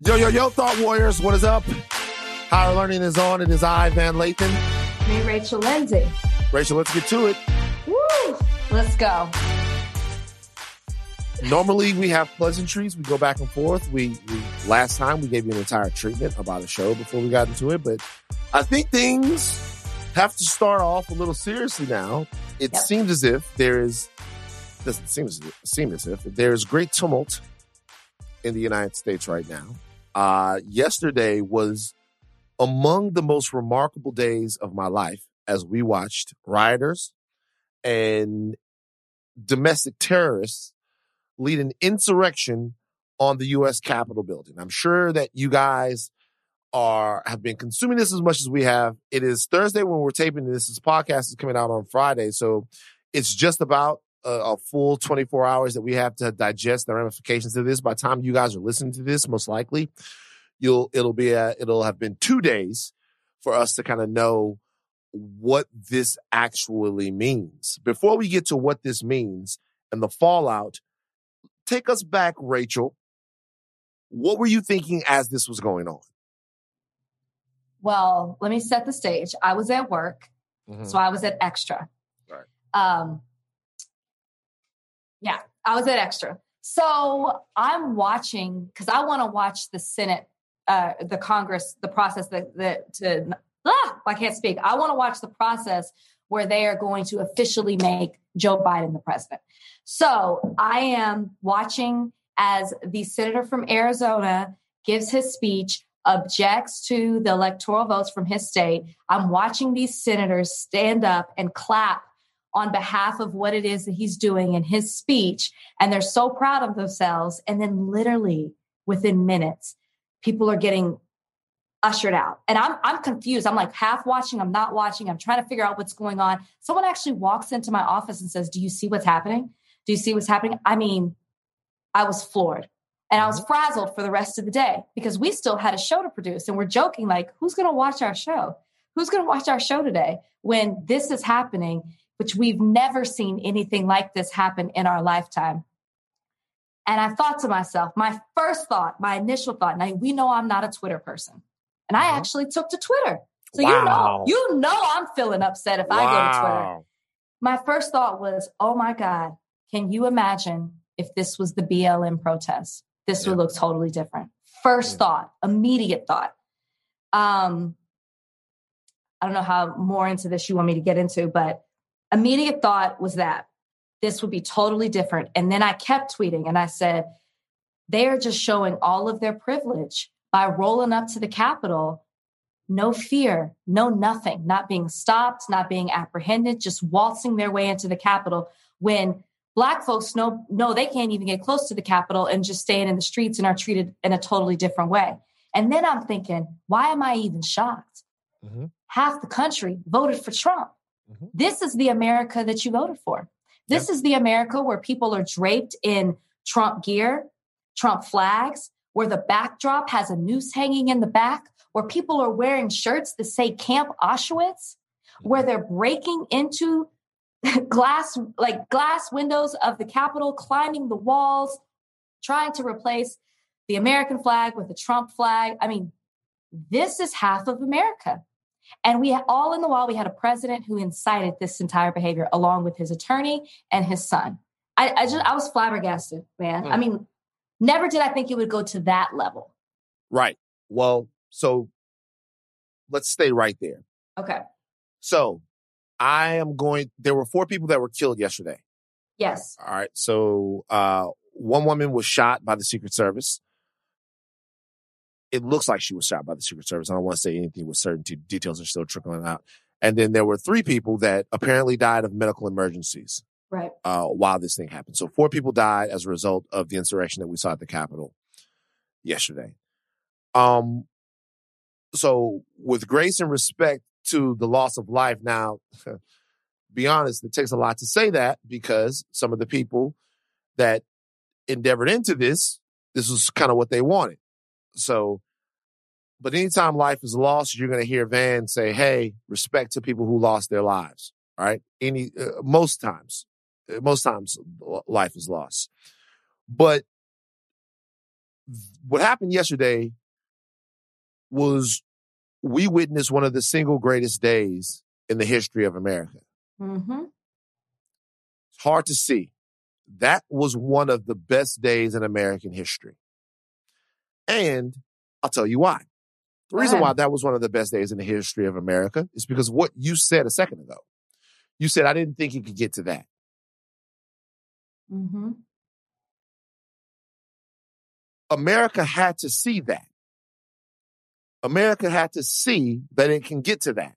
Yo, yo, yo, Thought Warriors, what is up? Higher Learning is on. It is I, Van Lathan. Me, Rachel Lindsay. Rachel, let's get to it. Woo! Let's go. Normally, we have pleasantries. We go back and forth. We, we last time we gave you an entire treatment about a show before we got into it, but I think things have to start off a little seriously now. It Yep. seems as if there is doesn't seem as seem as if there is great tumult in the United States right now. Uh, yesterday was among the most remarkable days of my life as we watched rioters and domestic terrorists lead an insurrection on the U.S. Capitol building. I'm sure that you guys are have been consuming this as much as we have. It is Thursday when we're taping this. This podcast is coming out on Friday, so it's just about a, a full 24 hours that we have to digest the ramifications of this. By the time you guys are listening to this, most likely, you'll it'll be a, it'll have been two days for us to kind of know what this actually means. Before we get to what this means and the fallout, take us back, Rachel. What were you thinking as this was going on? Well, let me set the stage. I was at work, so I was at extra. Right. Um, yeah, I was at extra. So I'm watching because I want to watch the Senate, uh, the Congress, the process that that to ah, I can't speak. I want to watch the process where they are going to officially make Joe Biden the president. So I am watching as the senator from Arizona gives his speech, objects to the electoral votes from his state. I'm watching these senators stand up and clap on behalf of what it is that he's doing in his speech. And they're so proud of themselves. And then, literally, within minutes, people are getting ushered out. And I'm I'm confused. I'm like half watching, I'm not watching. I'm trying to figure out what's going on. Someone actually walks into my office and says, "Do you see what's happening? Do you see what's happening?" I mean, I was floored. And I was mm-hmm. frazzled for the rest of the day because we still had a show to produce and we're joking like, "Who's going to watch our show? Who's going to watch our show today when this is happening?" Which we've never seen anything like this happen in our lifetime. And I thought to myself, my first thought, my initial thought, now we know I'm not a Twitter person. And I Mhm. actually took to Twitter. So Wow. you know, you know I'm feeling upset if I go to Twitter. My first thought was, oh my God, can you imagine if this was the BLM protest? This would look totally different. First Yeah. thought, immediate thought. Um, I don't know how more into this you want me to get into, but immediate thought was that this would be totally different. And then I kept tweeting and I said, they are just showing all of their privilege by rolling up to the Capitol. No fear, no nothing, not being stopped, not being apprehended, just waltzing their way into the Capitol when Black folks know, no, they can't even get close to the Capitol and just staying in the streets and are treated in a totally different way. And then I'm thinking, why am I even shocked? Mhm. Half the country voted for Trump. Mhm. This is the America that you voted for. This is the America where people are draped in Trump gear, Trump flags, where the backdrop has a noose hanging in the back, where people are wearing shirts that say Camp Auschwitz, where they're breaking into glass like glass windows of the Capitol, climbing the walls, trying to replace the American flag with the Trump flag. I mean, this is half of America. And we all in the while, we had a president who incited this entire behavior along with his attorney and his son. I, I just I was flabbergasted, man. I Mm. mean, never did I think it would go to that level. Right. Well, so let's stay right there. Okay. So I am going, there were four people that were killed yesterday. Yes. All right. So uh, one woman was shot by the Secret Service. It looks like she was shot by the Secret Service. I don't want to say anything with certainty. Details are still trickling out. And then there were three people that apparently died of medical emergencies Right. uh, while this thing happened. So four people died as a result of the insurrection that we saw at the Capitol yesterday. Um, so with grace and respect to the loss of life, now, be honest, it takes a lot to say that because some of the people that endeavored into this, this was kind of what they wanted. So, but anytime life is lost, you're going to hear Van say, "Hey, respect to people who lost their lives." Right? any uh, most times, uh, most times life is lost, but what happened yesterday was we witnessed one of the single greatest days in the history of America. Mm-hmm. It's hard to see. That was one of the best days in American history. And I'll tell you why. The reason why that was one of the best days in the history of America is because what you said a second ago. You said, I didn't think you could get to that. Mm-hmm. America had to see that. America had to see that it can get to that.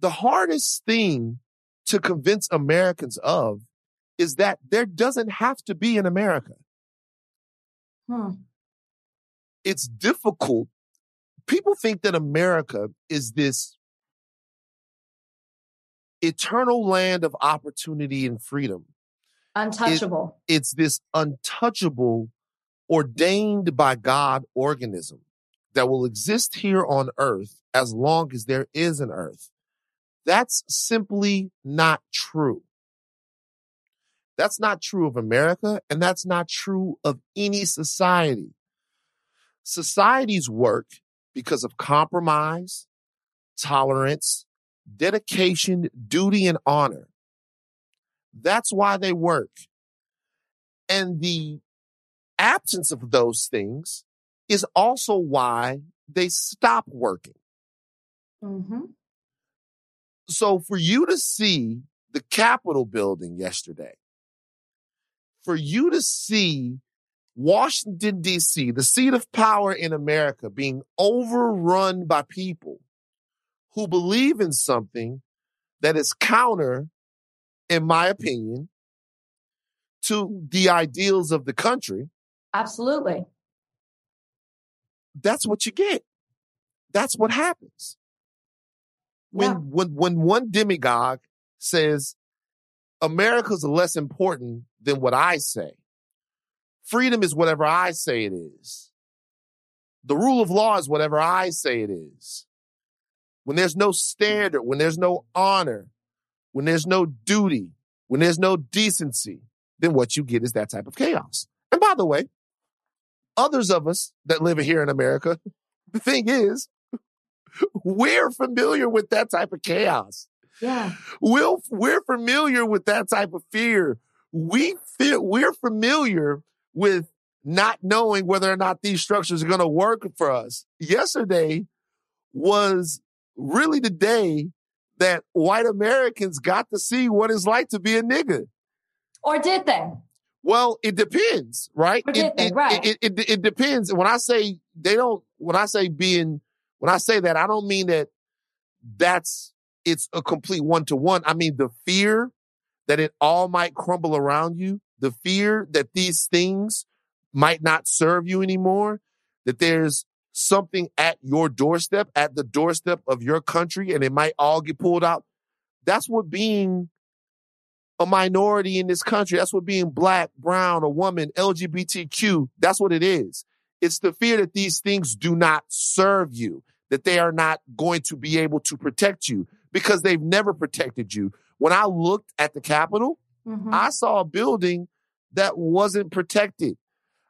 The hardest thing to convince Americans of is that there doesn't have to be an America. Hmm. It's difficult. People think that America is this eternal land of opportunity and freedom. Untouchable. It, it's this untouchable, ordained by God organism that will exist here on earth as long as there is an earth. That's simply not true. That's not true of America, and that's not true of any society. Societies work because of compromise, tolerance, dedication, duty, and honor. That's why they work. And the absence of those things is also why they stop working. Mm-hmm. So for you to see the Capitol building yesterday, for you to see Washington, D.C., the seat of power in America, being overrun by people who believe in something that is counter, in my opinion, to the ideals of the country. Absolutely. That's what you get. That's what happens. When, Yeah. when, when one demagogue says America's less important than what I say, freedom is whatever I say it is. The rule of law is whatever I say it is. When there's no standard, when there's no honor, when there's no duty, when there's no decency, then what you get is that type of chaos. And by the way, others of us that live here in America, the thing is, we're familiar with that type of chaos. Yeah. We're, we're familiar with that type of fear. We feel, we're familiar with not knowing whether or not these structures are going to work for us. Yesterday was really the day that white Americans got to see what it's like to be a nigga. Or did they? Well, it depends, right? Or It, did they? it, Right. it, it, it depends. When I say they don't, when I say being, when I say that, I don't mean that that's, it's a complete one to one. I mean, the fear that it all might crumble around you, the fear that these things might not serve you anymore, that there's something at your doorstep, at the doorstep of your country, and it might all get pulled out. That's what being a minority in this country. That's what being black, brown, a woman, LGBTQ, that's what it is. It's the fear that these things do not serve you, that they are not going to be able to protect you because they've never protected you. When I looked at the Capitol, Mhm. I saw a building that wasn't protected.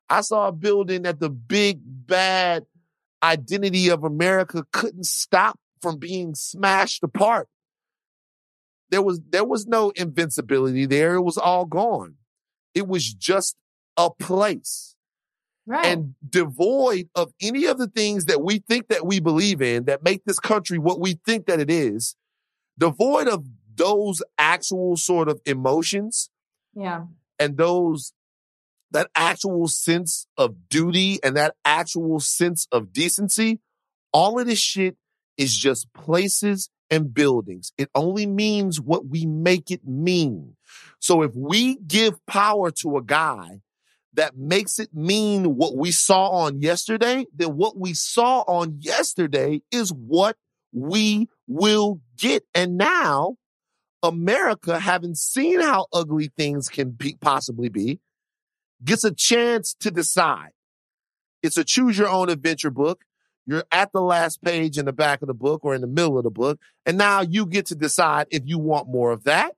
I saw a building that the big bad identity of America couldn't stop from being smashed apart. There was there was no invincibility there. It was all gone. It was just a place right. and devoid of any of the things that we think that we believe in that make this country what we think that it is, devoid of those actual sort of emotions yeah. And those that actual sense of duty and that actual sense of decency, all of this shit is just places and buildings. It only means what we make it mean. So if we give power to a guy that makes it mean what we saw on yesterday, then what we saw on yesterday is what we will get. And now America, having seen how ugly things can be, possibly be, gets a chance to decide. It's a choose your own adventure book. You're at the last page in the back of the book or in the middle of the book. And now you get to decide if you want more of that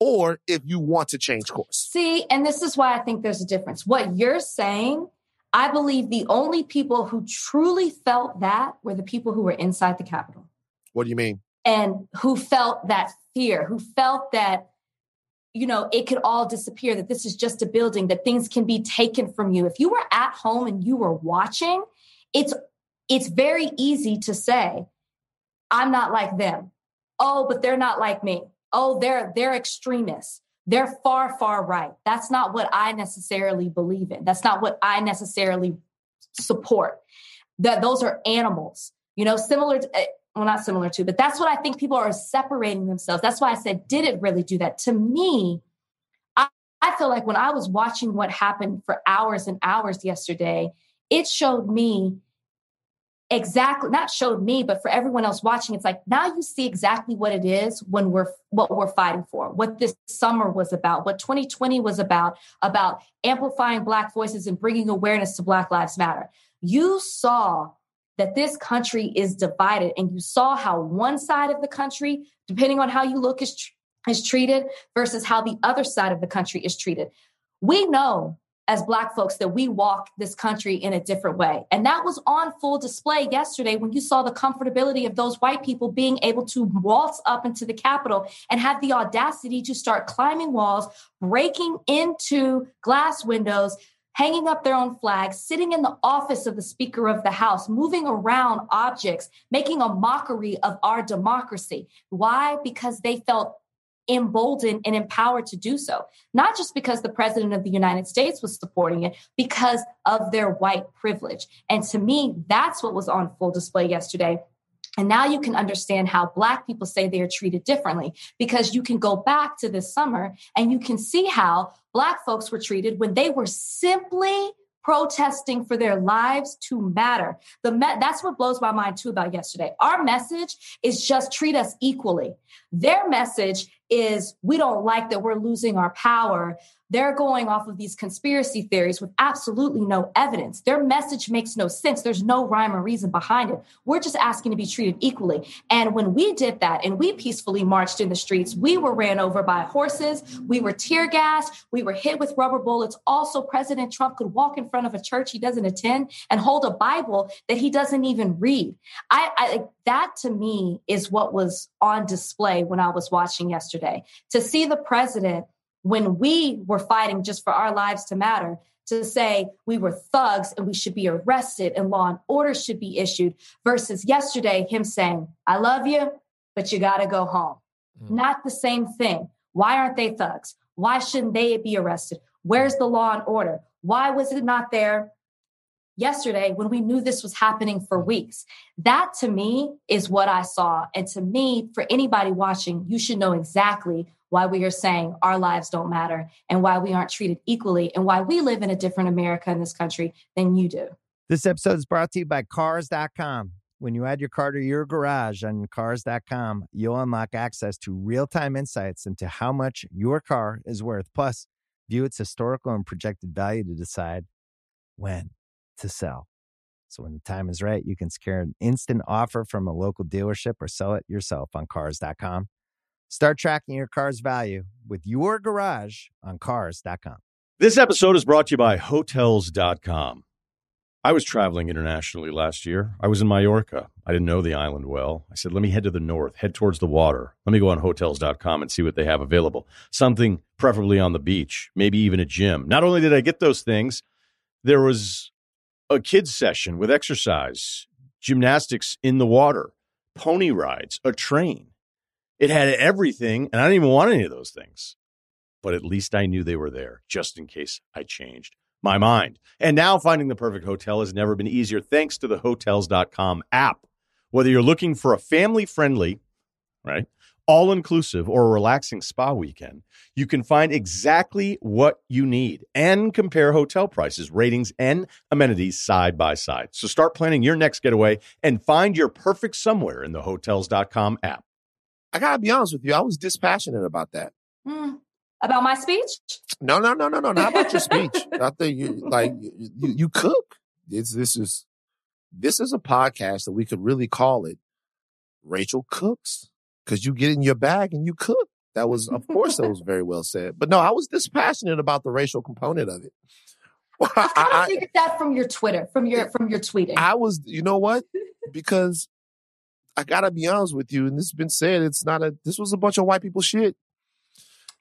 or if you want to change course. See, and this is why I think there's a difference. What you're saying, I believe the only people who truly felt that were the people who were inside the Capitol. What do you mean? And who felt that who felt that, you know, it could all disappear, that this is just a building, that things can be taken from you. If you were at home and you were watching, it's it's very easy to say, I'm not like them. Oh, but they're not like me. Oh, they're they're extremists. They're far, far right. That's not what I necessarily believe in. That's not what I necessarily support. That those are animals, you know, similar to, well, not similar to, but that's what I think people are separating themselves. That's why I said, did it really do that? To me, I, I feel like when I was watching what happened for hours and hours yesterday, it showed me exactly not showed me but for everyone else watching it's like now you see exactly what it is when we're what we're fighting for what this summer was about what 2020 was about about amplifying black voices and bringing awareness to black lives matter you saw that this country is divided and you saw how one side of the country depending on how you look is is treated versus how the other side of the country is treated we know as Black folks that we walk this country in a different way. And that was on full display yesterday when you saw the comfortability of those white people being able to waltz up into the Capitol and have the audacity to start climbing walls, breaking into glass windows. Hanging up their own flags, sitting in the office of the Speaker of the House, moving around objects, making a mockery of our democracy. Why? Because they felt emboldened and empowered to do so. Not just because the president of the United States was supporting it, because of their white privilege. And to me, that's what was on full display yesterday. And now you can understand how Black people say they are treated differently because you can go back to this summer and you can see how Black folks were treated when they were simply protesting for their lives to matter. The me- that's what blows my mind too about yesterday. Our message is just treat us equally. Their message is we don't like that we're losing our power. They're going off of these conspiracy theories with absolutely no evidence. Their message makes no sense. There's no rhyme or reason behind it. We're just asking to be treated equally. And when we did that and we peacefully marched in the streets, we were ran over by horses, we were tear gassed, we were hit with rubber bullets. Also, President Trump could walk in front of a church he doesn't attend and hold a Bible that he doesn't even read. I, I that to me is what was on display when I was watching yesterday. To see the president when we were fighting just for our lives to matter to say we were thugs and we should be arrested and law and order should be issued versus yesterday him saying i love you but you got to go home. Mm. not the same thing. Why aren't they thugs? Why shouldn't they be arrested? Where's the law and order? Why was it not there yesterday when we knew this was happening for weeks? That to me is what i saw. And to me for anybody watching you should know exactly why we are saying our lives don't matter and why we aren't treated equally and why we live in a different America in this country than you do. This episode is brought to you by Cars.com. When you add your car to your garage on Cars.com, you'll unlock access to real time insights into how much your car is worth. Plus, view its historical and projected value to decide when to sell. So when the time is right, you can secure an instant offer from a local dealership or sell it yourself on Cars.com. Start tracking your car's value with your garage on cars.com. This episode is brought to you by Hotels.com. I was traveling internationally last year. I was in Mallorca. I didn't know the island well. I said, let me head to the north, head towards the water. Let me go on hotels.com and see what they have available. Something preferably on the beach, maybe even a gym. Not only did I get those things, there was a kids' session with exercise, gymnastics in the water, pony rides, a train. It had everything, and I didn't even want any of those things. But at least I knew they were there just in case I changed my mind. And now finding the perfect hotel has never been easier thanks to the hotels.com app. Whether you're looking for a family friendly, right, all inclusive or a relaxing spa weekend, you can find exactly what you need and compare hotel prices, ratings, and amenities side by side. So start planning your next getaway and find your perfect somewhere in the hotels.com app. I gotta be honest with you. I was dispassionate about that. Mm. About my speech? No, no, no, no, no. Not about your speech. I think you like you, you cook. It's, this is this is a podcast that we could really call it Rachel Cooks because you get in your bag and you cook. That was, of course, that was very well said. But no, I was dispassionate about the racial component of it. Well, I of I, figured that from your Twitter, from your from your tweeting. I was, you know what? Because I gotta be honest with you, and this has been said. It's not a. This was a bunch of white people shit.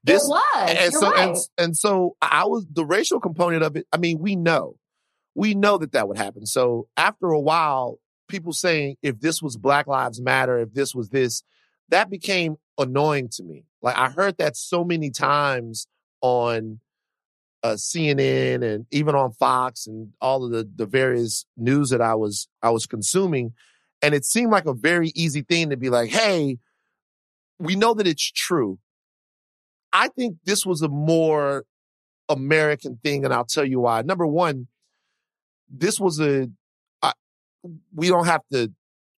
This it was. and You're so right. and, and so I was the racial component of it. I mean, we know, we know that that would happen. So after a while, people saying if this was Black Lives Matter, if this was this, that became annoying to me. Like I heard that so many times on uh, CNN and even on Fox and all of the the various news that I was I was consuming, and it seemed like a very easy thing to be like, hey, we know that it's true. I think this was a more American thing, and I'll tell you why. Number one, this was a, I, we don't have to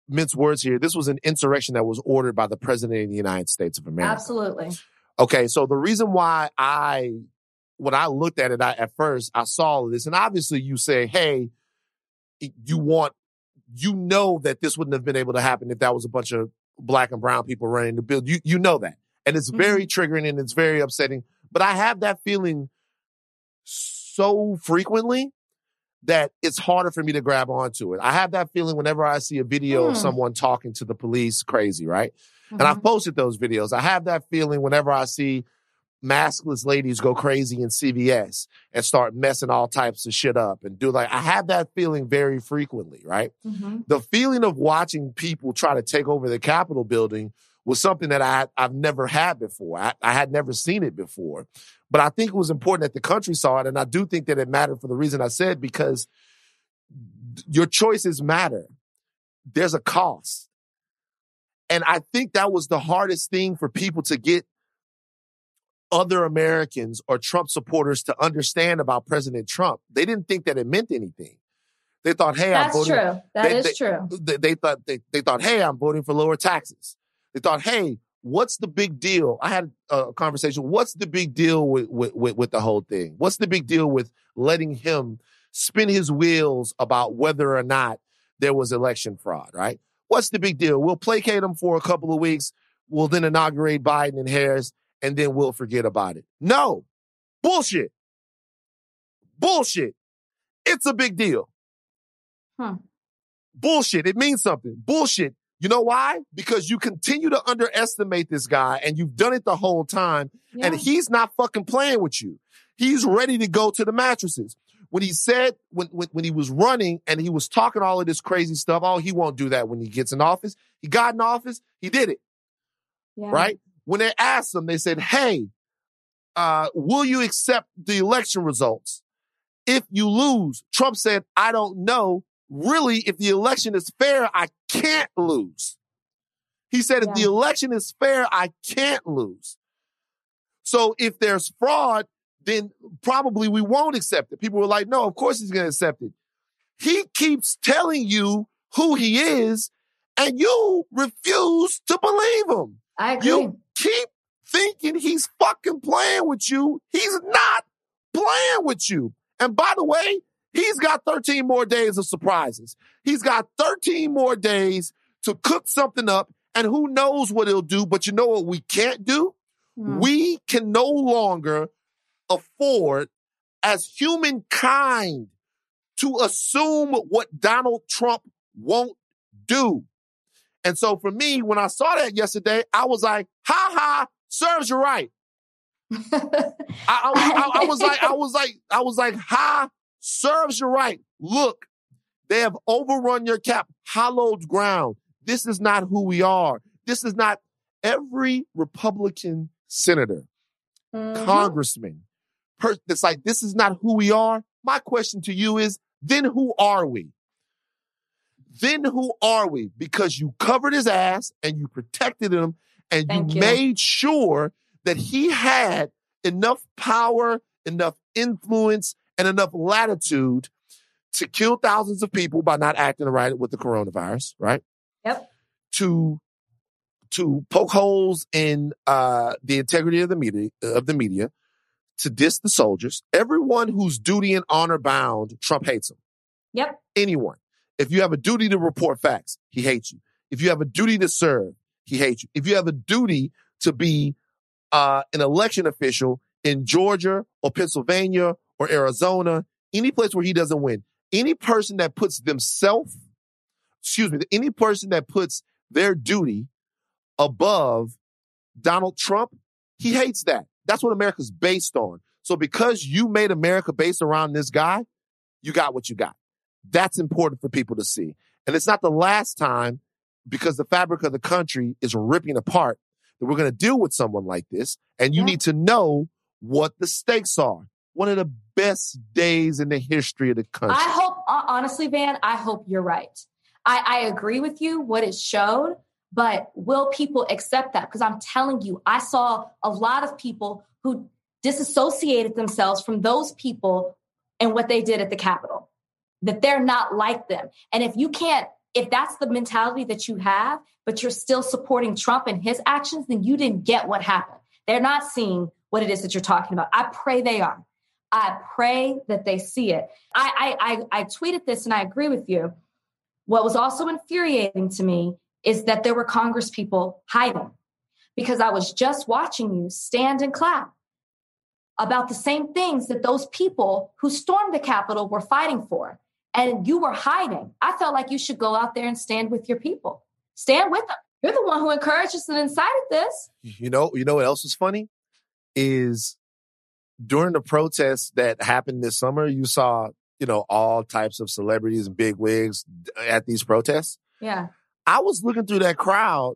mince words here. This was an insurrection that was ordered by the President of the United States of America. Absolutely. Okay, so the reason why I, when I looked at it, I, at first I saw this, and obviously you say, hey, you want, you know that this wouldn't have been able to happen if that was a bunch of black and brown people running the bill. You you know that, and it's very triggering and it's very upsetting. But I have that feeling so frequently that it's harder for me to grab onto it. I have that feeling whenever I see a video of Hmm. someone talking to the police crazy, right? And Mhm. I've posted those videos. I have that feeling whenever I see maskless ladies go crazy in CVS and start messing all types of shit up and do like, I have that feeling very frequently, right? Mhm. The feeling of watching people try to take over the Capitol building was something that I, I've never had before. I, I had never seen it before. But I think it was important that the country saw it. And I do think that it mattered for the reason I said, because your choices matter. There's a cost. And I think that was the hardest thing for people to get other Americans or Trump supporters to understand about President Trump. They didn't think that it meant anything. They thought, hey, I'm That's voting. true. That they- is they- true. They, they thought they, they thought, hey, I'm voting for lower taxes. They thought, hey, what's the big deal? I had a conversation. What's the big deal with, with, with, with the whole thing? What's the big deal with letting him spin his wheels about whether or not there was election fraud, right? What's the big deal? We'll placate him for a couple of weeks. We'll then inaugurate Biden and Harris, and then we'll forget about it. No. Bullshit. Bullshit. It's a big deal. Hmm. Bullshit. It means something. Bullshit. You know why? Because you continue to underestimate this guy and you've done it the whole time and he's not fucking playing with you. He's ready to go to the mattresses. When he said, when, when, when he was running and he was talking all of this crazy stuff, oh, he won't do that when he gets in office. He got in office. He did it, Yeah. right? When they asked him, they said, hey, uh, will you accept the election results? If you lose, Trump said, I don't know. Really, if the election is fair, I can't lose. He said, if the election is fair, I can't lose. So if there's fraud, then probably we won't accept it. People were like, no, of course he's going to accept it. He keeps telling you who he is and you refuse to believe him. I agree. You keep thinking he's fucking playing with you. He's not playing with you. And by the way, he's got 13 more days of surprises. He's got 13 more days to cook something up, and who knows what he'll do. But you know what we can't do? Hmm. We can no longer afford as humankind to assume what Donald Trump won't do. And so for me, when I saw that yesterday, I was like, ha ha, serves you right. I, I, I, I was like, I was like, I was like, ha, serves you right. Look, they have overrun your cap, hollowed ground. This is not who we are. This is not every Republican senator, Mhm. congressman. Per, it's like, this is not who we are. My question to you is, then who are we? Then who are we? Because you covered his ass and you protected him and you you. made sure that he had enough power, enough influence, and enough latitude to kill thousands of people by not acting right with the coronavirus, right? Yep. To to poke holes in uh, the integrity of the media of the media, to diss the soldiers. Everyone who's duty and honor bound, Trump hates them Yep. anyone. If you have a duty to report facts, he hates you. If you have a duty to serve, he hates you. If you have a duty to be uh, an election official in Georgia or Pennsylvania or Arizona, any place where he doesn't win, any person that puts themselves, excuse me, any person that puts their duty above Donald Trump, he hates that. That's what America's based on. So because you made America based around this guy, you got what you got. That's important for people to see. And it's not the last time because the fabric of the country is ripping apart that we're going to deal with someone like this. And you Yeah. need to know what the stakes are. One of the best days in the history of the country. I hope, honestly, Van, I hope you're right. I, I agree with you, what it showed, but will people accept that? Because I'm telling you, I saw a lot of people who disassociated themselves from those people and what they did at the Capitol, that they're not like them. And if you can't, if that's the mentality that you have, but you're still supporting Trump and his actions, then you didn't get what happened. They're not seeing what it is that you're talking about. I pray they are. I pray that they see it. I, I, I, I tweeted this and I agree with you. What was also infuriating to me is that there were Congress people hiding because I was just watching you stand and clap about the same things that those people who stormed the Capitol were fighting for. And you were hiding. I felt like you should go out there and stand with your people. Stand with them. You're the one who encouraged us and incited this. You know, you know what else was funny is during the protests that happened this summer, you saw, you know, all types of celebrities and big wigs at these protests. Yeah. I was looking through that crowd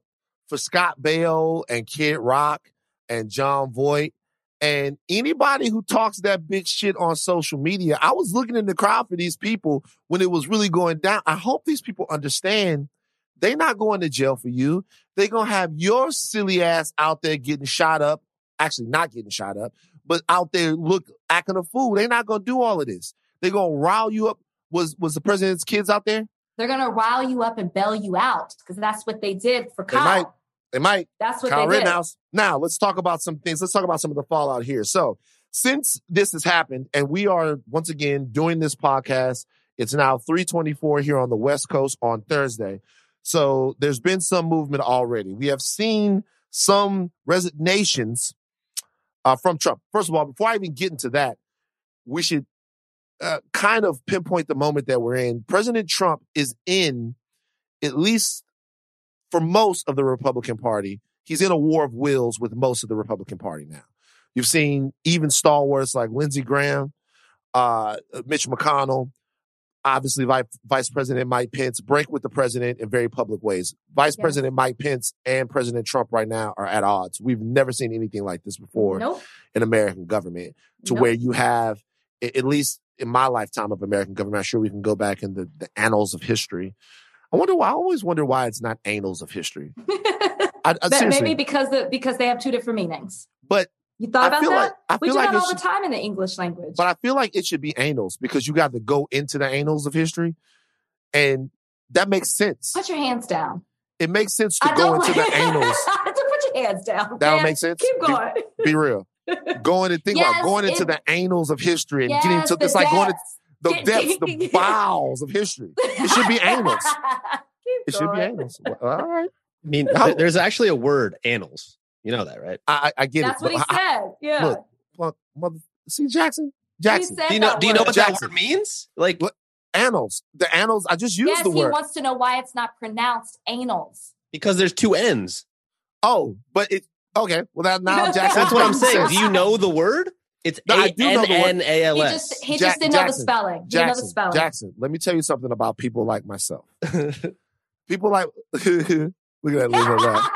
for Scott Baio and Kid Rock and Jon Voight and anybody who talks that big shit on social media. I was looking in the crowd for these people when it was really going down. I hope these people understand they're not going to jail for you. They're going to have your silly ass out there getting shot up. Actually, not getting shot up, but out there look acting a fool. They're not going to do all of this. They're going to rile you up. Was was the president's kids out there? They're going to rile you up and bail you out because that's what they did for Kyle. They might. That's what Kyle they did. Rittenhouse. Now let's talk about some things. Let's talk about some of the fallout here. So since this has happened, and we are once again doing this podcast, it's now 324 here on the West Coast on Thursday. So there's been some movement already. We have seen some resignations uh, from Trump. First of all, before I even get into that, we should uh, kind of pinpoint the moment that we're in. President Trump is in, at least for most of the Republican Party, he's in a war of wills with most of the Republican Party now. You've seen even stalwarts like Lindsey Graham, uh, Mitch McConnell, obviously Vice President Mike Pence break with the president in very public ways. Vice. President Mike Pence and President Trump right now are at odds. We've never seen anything like this before Nope. in American government to Nope. where you have, at least in my lifetime of American government, I'm sure we can go back in the, the annals of history. I wonder why, I always wonder why it's not annals of history. I, I, maybe because the, because they have two different meanings. but You thought I about feel that? like I we feel do like that it all should, the time in the English language. but I feel like it should be annals because you got to go into the annals of history, and that makes sense. Put your hands down. It makes sense to I go into the annals. to put your hands down. That don't make sense. Keep Be- going. Be real. Going and think about going into it- the annals of history and yes, getting into the it's like going to depths. The Get- depths, the bowels of history. It should be annals. Keep It should be annals. All right. I mean, How- there's actually a word, annals. You know that, right? I, I I get That's it. That's what he but I- said. Yeah. look, Well, mother, see Jackson, Jackson, Do you know? Do you know what Jackson. that word means? Like, What? annals. The annals. I just used Yes, the he wants to know why it's not pronounced annals. because there's two N's. oh, but it. Okay. Well, that now Jackson. That's what I'm saying. Do you know the word? It's No, I A do know the word. N A L He just he Jack- just didn't know the Jackson. spelling. He didn't know the Jackson, spelling. Jackson, let me tell you something about people like myself. People like look at that little laugh.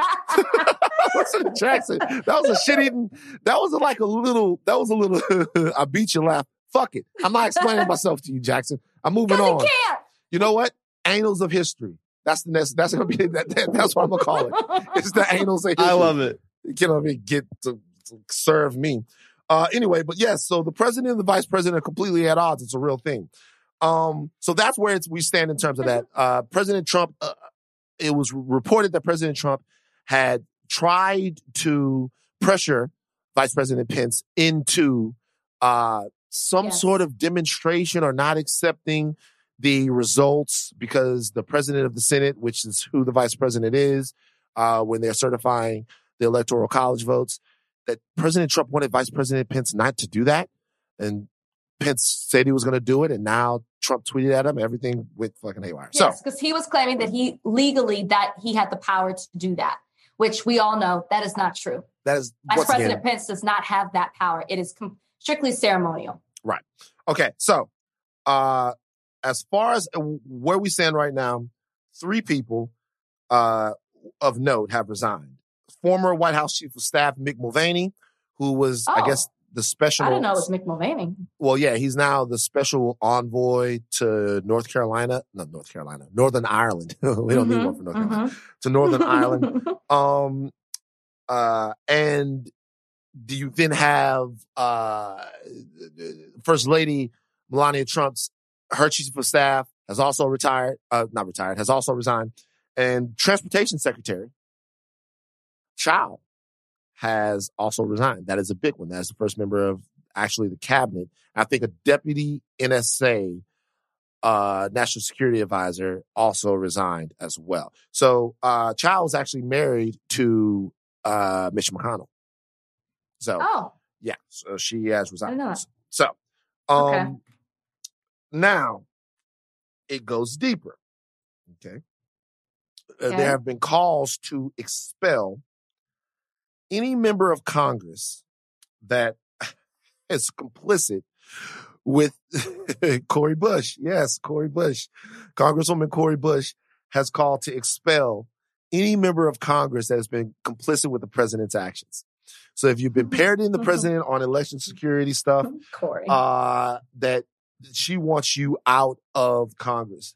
Listen to Jackson. That was a shit eating. That was like a little. That was a little. I beat your laugh. Fuck it. I'm not explaining myself to you, Jackson. I'm moving on. he can't. You know what? Annals of history. That's the next. That's gonna be. That, that- that's what I'm gonna call it. It's the annals of history. I love it. You know, what I mean? get to, to serve me. Uh, anyway, but yes, so the president and the vice president are completely at odds. It's a real thing. Um, so that's where it's, we stand in terms of that. Uh, President Trump, uh, it was reported that President Trump had tried to pressure Vice President Pence into uh, some Yes. sort of demonstration or not accepting the results because the president of the Senate, which is who the vice president is, uh, when they're certifying the electoral college votes, that President Trump wanted Vice President Pence not to do that. And Pence said he was going to do it, and now Trump tweeted at him. Everything went fucking haywire. Yes, because he was claiming that he legally that he had the power to do that, which we all know that is not true. That is Vice President again Pence does not have that power. It is com- strictly ceremonial. Right. Okay. So, uh, as far as uh, where we stand right now, three people uh, of note have resigned. Former White House Chief of Staff Mick Mulvaney, who was, I Oh. guess, the special. I didn't know it was Mick Mulvaney. well, yeah, he's now the special envoy to North Carolina, not North Carolina, Northern Ireland. we don't need Mhm, one for North Carolina. mhm. To Northern Ireland. Um, uh, and do you then have uh, First Lady Melania Trump's her chief of staff has also retired, uh, not retired, has also resigned, and Transportation Secretary Chao has also resigned. That is a big one. That is the first member of actually the cabinet. I think a deputy NSA uh, national security advisor also resigned as well. So uh, Chao was actually married to uh, Mitch McConnell. So Oh, yeah, so she has resigned. I know that. So um, Okay. now it goes deeper. Okay. Uh, Okay. there have been calls to expel any member of Congress that is complicit with Cori Bush. Yes, Cori Bush. Congresswoman Cori Bush has called to expel any member of Congress that has been complicit with the president's actions. So if you've been parodying the president on election security stuff, Cori. uh, that she wants you out of Congress.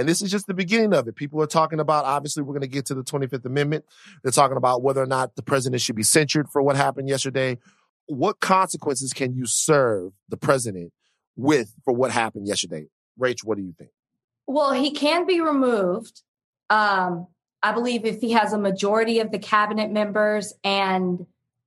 And this is just the beginning of it. People are talking about, obviously, we're going to get to the 25th Amendment. They're talking about whether or not the president should be censured for what happened yesterday. What consequences can you serve the president with for what happened yesterday? Rach, what do you think? Well, he can be removed. Um, I believe if he has a majority of the cabinet members and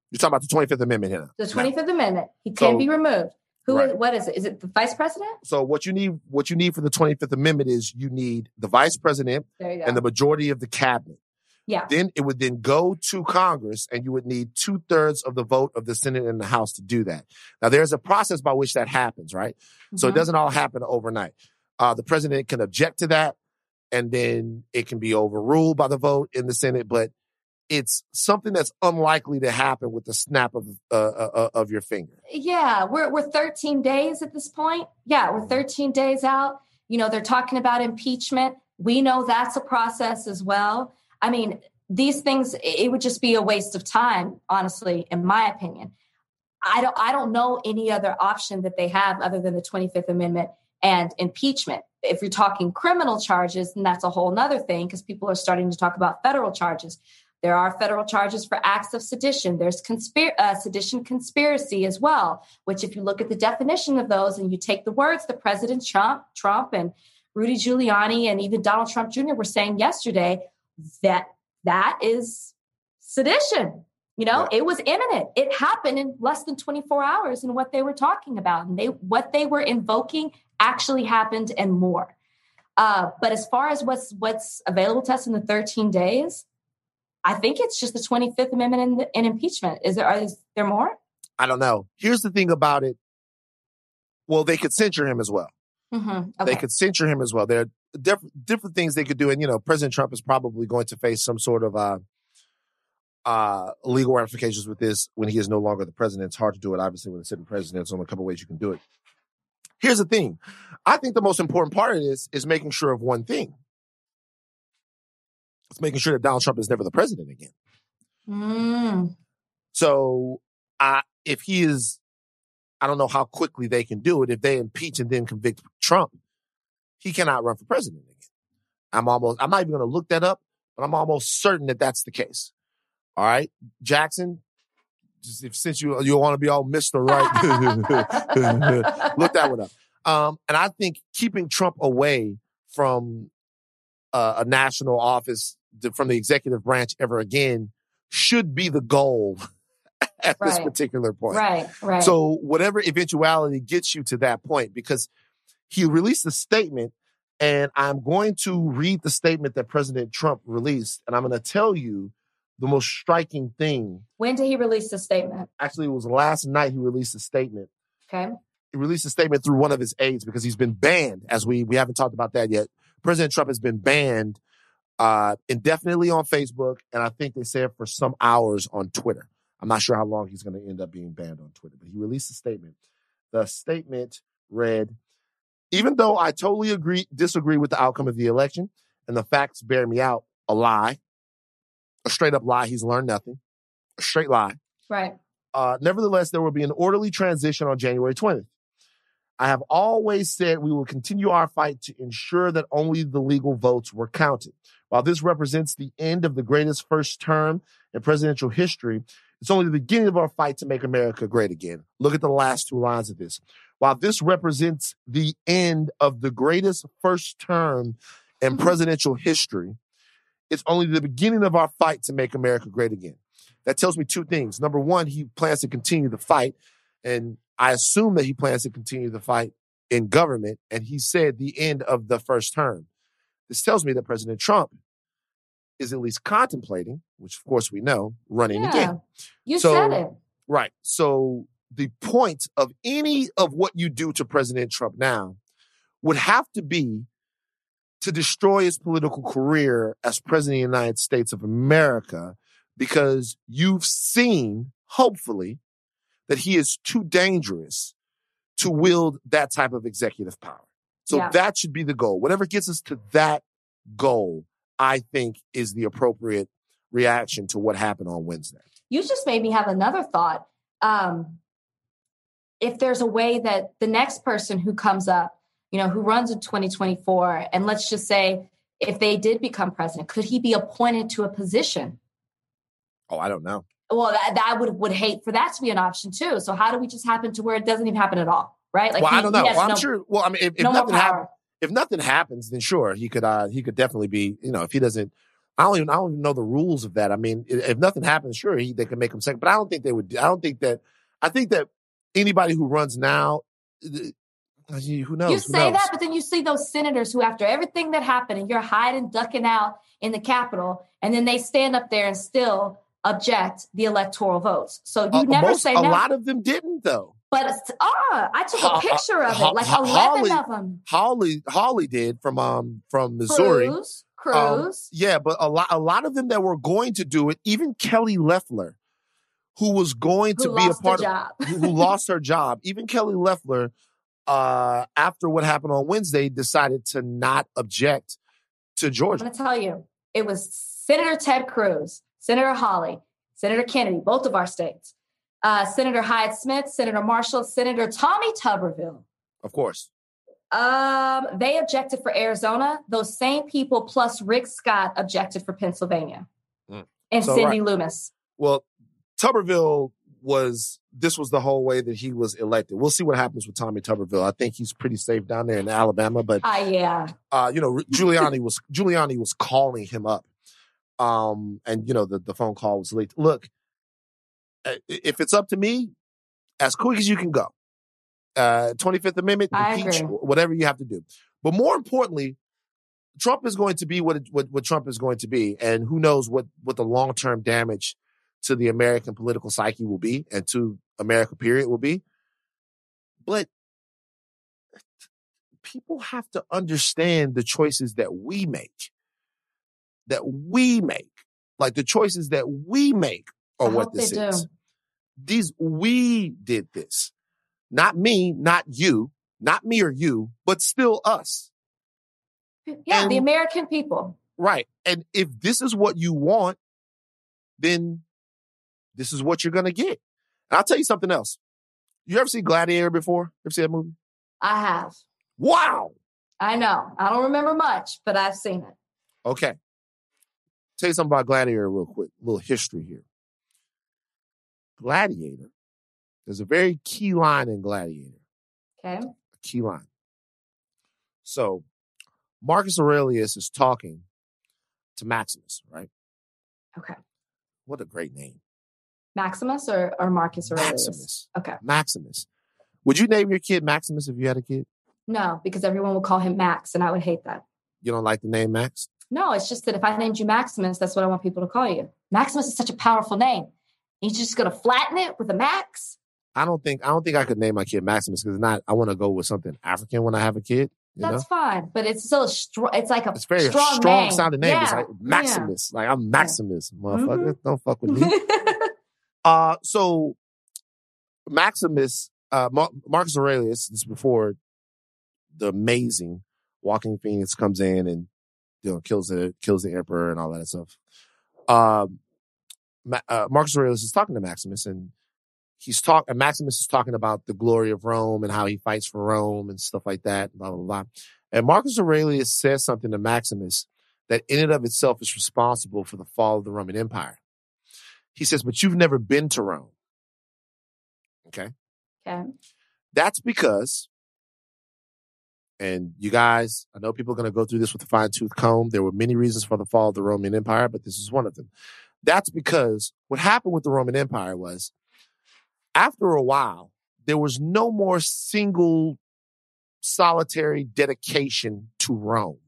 You're talking about the 25th Amendment here. the now. 25th Amendment, he can So- be removed. Who? Right. is- What is it? Is it the vice president? So what you need, what you need for the 25th Amendment is you need the vice president There you go. and the majority of the cabinet. yeah. Then it would then go to Congress and you would need two thirds of the vote of the Senate and the House to do that. Now there's a process by which that happens, right? So it Mhm. doesn't all happen overnight. Uh, the president can object to that and then it can be overruled by the vote in the Senate, but it's something that's unlikely to happen with the snap of, uh, uh, of your finger. Yeah, we're we're 13 days at this point. Yeah, we're 13 days out. You know, they're talking about impeachment. We know that's a process as well. I mean, these things it would just be a waste of time, honestly, in my opinion. I don't I don't know any other option that they have other than the 25th Amendment and impeachment. If you're talking criminal charges, then that's a whole nother thing because people are starting to talk about federal charges. There are federal charges for acts of sedition. There's conspir- uh, sedition conspiracy as well, which, if you look at the definition of those and you take the words that President Trump, Trump, and Rudy Giuliani, and even Donald Trump Jr. were saying yesterday, that that is sedition. You know, Yeah. it was imminent. It happened in less than 24 hours, and what they were talking about and they what they were invoking actually happened and more. Uh, but as far as what's what's available to us in the 13 days, I think it's just the 25th Amendment and, and impeachment. Is there is there more? I don't know. Here's the thing about it. Well, they could censure him as well. Mm-hmm. They could censure him as well. There are diff- different things they could do. And, you know, President Trump is probably going to face some sort of uh, uh, legal ramifications with this when he is no longer the president. It's hard to do it, obviously, with a sitting president. There's only a couple ways you can do it. Here's the thing. I think the most important part of this is making sure of one thing. It's making sure that Donald Trump is never the president again. Mm. So I if he is, I don't know how quickly they can do it. If they impeach and then convict Trump, he cannot run for president again. I'm almost, I'm not even going to look that up, but I'm almost certain that that's the case. All right, Jackson, just if, since you you want to be all Mister Right, look that one up. Um, and I think keeping Trump away from uh, a national office, from the executive branch ever again, should be the goal at this particular point. Right, right. So whatever eventuality gets you to that point, because he released a statement, and I'm going to read the statement that President Trump released, and I'm going to tell you the most striking thing. when did he release the statement? Actually, it was last night he released a statement, Okay. he released a statement through one of his aides because he's been banned, as we we haven't talked about that yet. President Trump has been banned uh, indefinitely on Facebook, and I think they said for some hours on Twitter. I'm not sure how long he's going to end up being banned on Twitter, but he released a statement. The statement read, "Even though I totally agree disagree with the outcome of the election and the facts bear me out, a lie, a straight up lie. He's learned nothing, a straight lie." Right. Uh, nevertheless, there will be an orderly transition on January 20th. I have always said we will continue our fight to ensure that only the legal votes were counted. While this represents the end of the greatest first term in presidential history, it's only the beginning of our fight to make America great again. Look at the last two lines of this. While this represents the end of the greatest first term in presidential history, it's only the beginning of our fight to make America great again. That tells me two things. Number one, he plans to continue the fight. And I assume that he plans to continue the fight in government. And he said the end of the first term. This tells me that President Trump is at least contemplating, which of course we know, running Yeah. again. You So- said it. Right. So the point of any of what you do to President Trump now would have to be to destroy his political career as president of the United States of America because you've seen, hopefully, that he is too dangerous to wield that type of executive power. So Yeah. that should be the goal. Whatever gets us to that goal, I think is the appropriate reaction to what happened on Wednesday. You just made me have another thought. Um, if there's a way that the next person who comes up, you know, who runs in 2024, and let's just say if they did become president, could he be appointed to a position? Oh, I don't know. Well, that, that would would hate for that to be an option too. So how do we just happen to where it doesn't even happen at all, right? well, he- I don't know. Well, I'm no- sure. Well, I mean, if, if no nothing happens, if nothing happens, then sure, he could. uh He could definitely be. You know, if he doesn't, I don't even. I don't even know the rules of that. I mean, if nothing happens, sure, he they can make him second. But I don't think they would. I don't think that. I think that anybody who runs now, uh, who knows? You say knows? that, but then you see those senators who, after everything that happened, and you're hiding, ducking out in the Capitol, and then they stand up there and still object the electoral votes. So you Uh, never most- say no. a lot of them didn't though. But ah, I took a picture of it, like 11 Hawley- of them. Hawley, Hawley did from um from Missouri. Cruz, Um, Yeah, but a lot a lot of them that were going to do it, even Kelly Loeffler, who was going to be a part of job. who, who lost her job. Even Kelly Loeffler, uh, after what happened on Wednesday, decided to not object to Georgia. I'm going to tell you, it was Senator Ted Cruz, Senator Hawley, Senator Kennedy, both of our states, uh, Senator Hyde Smith, Senator Marshall, Senator Tommy Tuberville. Of course. Um, they objected for Arizona. Those same people plus Rick Scott objected for Pennsylvania. Mm. And So, Cindy Lummis. Well, Tuberville was this was the whole way that he was elected. We'll see what happens with Tommy Tuberville. I think he's pretty safe down there in Alabama, but Ah, yeah. uh, you know, Giuliani was Giuliani was calling him up, um, and you know the the phone call was late. Look, uh, if it's up to me, as quick as you can go. Uh, Twenty Fifth Amendment, impeach, whatever you have to do. But more importantly, Trump is going to be what, it- what what Trump is going to be, and who knows what what the long term damage to the American political psyche will be, and to America period will be. But people have to understand the choices that we make. That we make. Like the choices that we make are I what this is. do. These, we did this. Not me, not you, not me or you, but still us. Yeah, the American people. Right. And if this is what you want, then this is what you're going to get. And I'll tell you something else. You ever see Gladiator before? Ever see that movie? I have. Wow. I know. I don't remember much, but I've seen it. Okay. Tell you something about Gladiator real quick. A little history here. Gladiator. There's a very key line in Gladiator. Okay. A key line. So Marcus Aurelius is talking to Maximus, right? Okay. What a great name. Maximus or, or Marcus Aurelius? Maximus. Okay. Maximus. Would you name your kid Maximus if you had a kid? No, because everyone would call him Max, and I would hate that. You don't like the name Max? No, it's just that if I named you Maximus, that's what I want people to call you. Maximus is such a powerful name. You're just going to flatten it with a Max? I don't think I don't think I could name my kid Maximus because not. I want to go with something African when I have a kid. You That's know, fine, but it's still strong. It's like a it's very strong, strong, name. sounding name. It's like Maximus. Like I'm Maximus, motherfucker. Don't fuck with me. yeah. Uh, so Maximus, uh, Mar- Marcus Aurelius, this is before the amazing Joaquin Phoenix comes in and you know kills the kills the emperor and all that stuff. Um, uh, Marcus Aurelius is talking to Maximus, and he's talk. and Maximus is talking about the glory of Rome and how he fights for Rome and stuff like that. Blah blah blah. And Marcus Aurelius says something to Maximus that, in and of itself, is responsible for the fall of the Roman Empire. He says, "But you've never been to Rome." Okay. okay. That's because, and you guys, I know people are going to go through this with a fine tooth comb. There were many reasons for the fall of the Roman Empire, but this is one of them. That's because what happened with the Roman Empire was after a while, there was no more single solitary dedication to Rome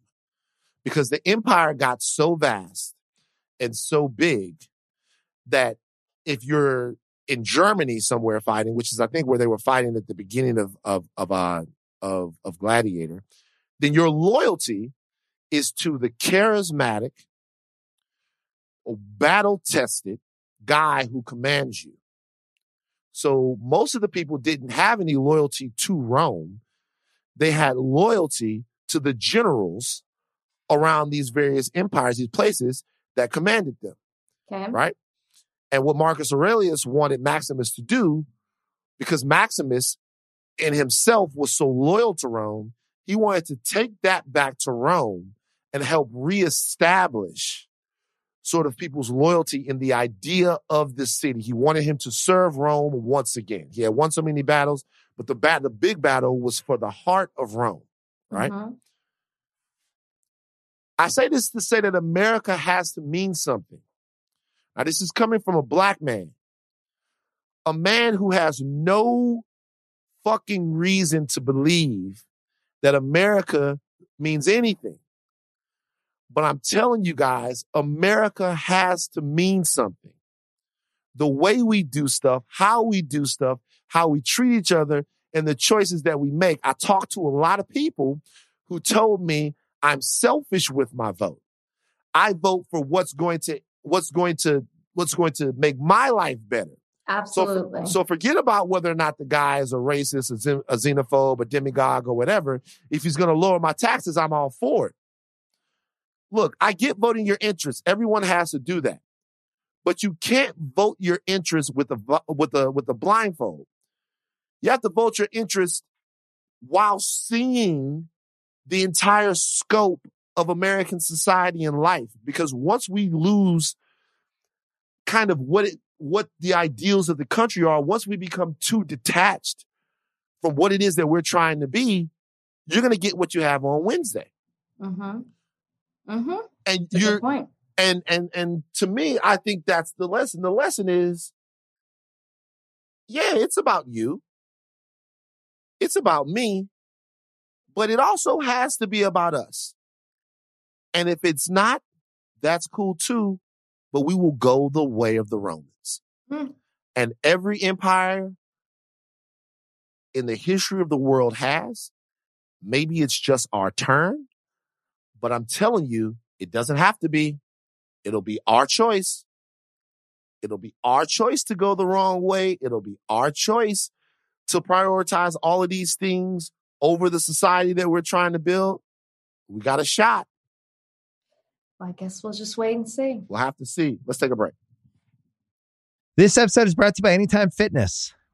because the empire got so vast and so big that if you're in Germany somewhere fighting, which is I think where they were fighting at the beginning of of of uh of of Gladiator, then your loyalty is to the charismatic, battle tested guy who commands you. So most of the people didn't have any loyalty to Rome. They had loyalty to the generals around these various empires, these places that commanded them Okay. right? And what Marcus Aurelius wanted Maximus to do, because Maximus in himself was so loyal to Rome, he wanted to take that back to Rome and help reestablish sort of people's loyalty in the idea of this city. He wanted him to serve Rome once again. He had won so many battles, but the bat, the big battle was for the heart of Rome, right? Mhm. I say this to say that America has to mean something. Now, this is coming from a black man, a man who has no fucking reason to believe that America means anything. But I'm telling you guys, America has to mean something. The way we do stuff, how we do stuff, how we treat each other, and the choices that we make. I talked to a lot of people who told me I'm selfish with my vote. I vote for what's going to what's going to what's going to make my life better. So, Absolutely. for- so forget about whether or not the guy is a racist, a xenophobe, a demagogue, or whatever. If he's going to lower my taxes, I'm all for it. Look, I get voting your interest. Everyone has to do that, but you can't vote your interest with a with a with a blindfold. You have to vote your interest while seeing the entire scope of American society and life. Because once we lose kind of what it what the ideals of the country are, once we become too detached from what it is that we're trying to be, you're gonna get what you have on Wednesday. mm-hmm. Mm-hmm. And That's you're and and and to me, I think that's the lesson. The lesson is, yeah, it's about you. It's about me, but it also has to be about us. And if it's not, that's cool too. But we will go the way of the Romans. Hmm. And every empire in the history of the world has. Maybe it's just our turn, but I'm telling you, it doesn't have to be. It'll be our choice. It'll be our choice to go the wrong way. It'll be our choice to prioritize all of these things over the society that we're trying to build. We got a shot. Well, I guess we'll just wait and see. We'll have to see. Let's take a break. This episode is brought to you by Anytime Fitness.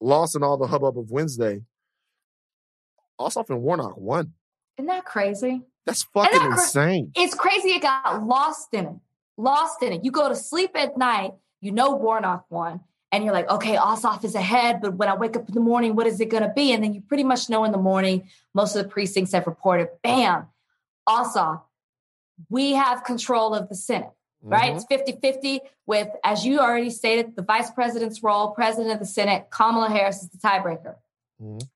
lost in all the hubbub of Wednesday. Ossoff and Warnock won. Isn't that crazy? That's fucking that cra- insane. It's crazy it got lost in it. Lost in it. You go to sleep at night, you know Warnock won, and you're like, okay, Ossoff is ahead, but when I wake up in the morning, what is it going to be? And then you pretty much know in the morning, most of the precincts have reported, bam, Ossoff, we have control of the Senate, right? Mhm. It's 50 50 with, as you already stated, the vice president's role, president of the Senate, Kamala Harris is the tiebreaker. Mhm.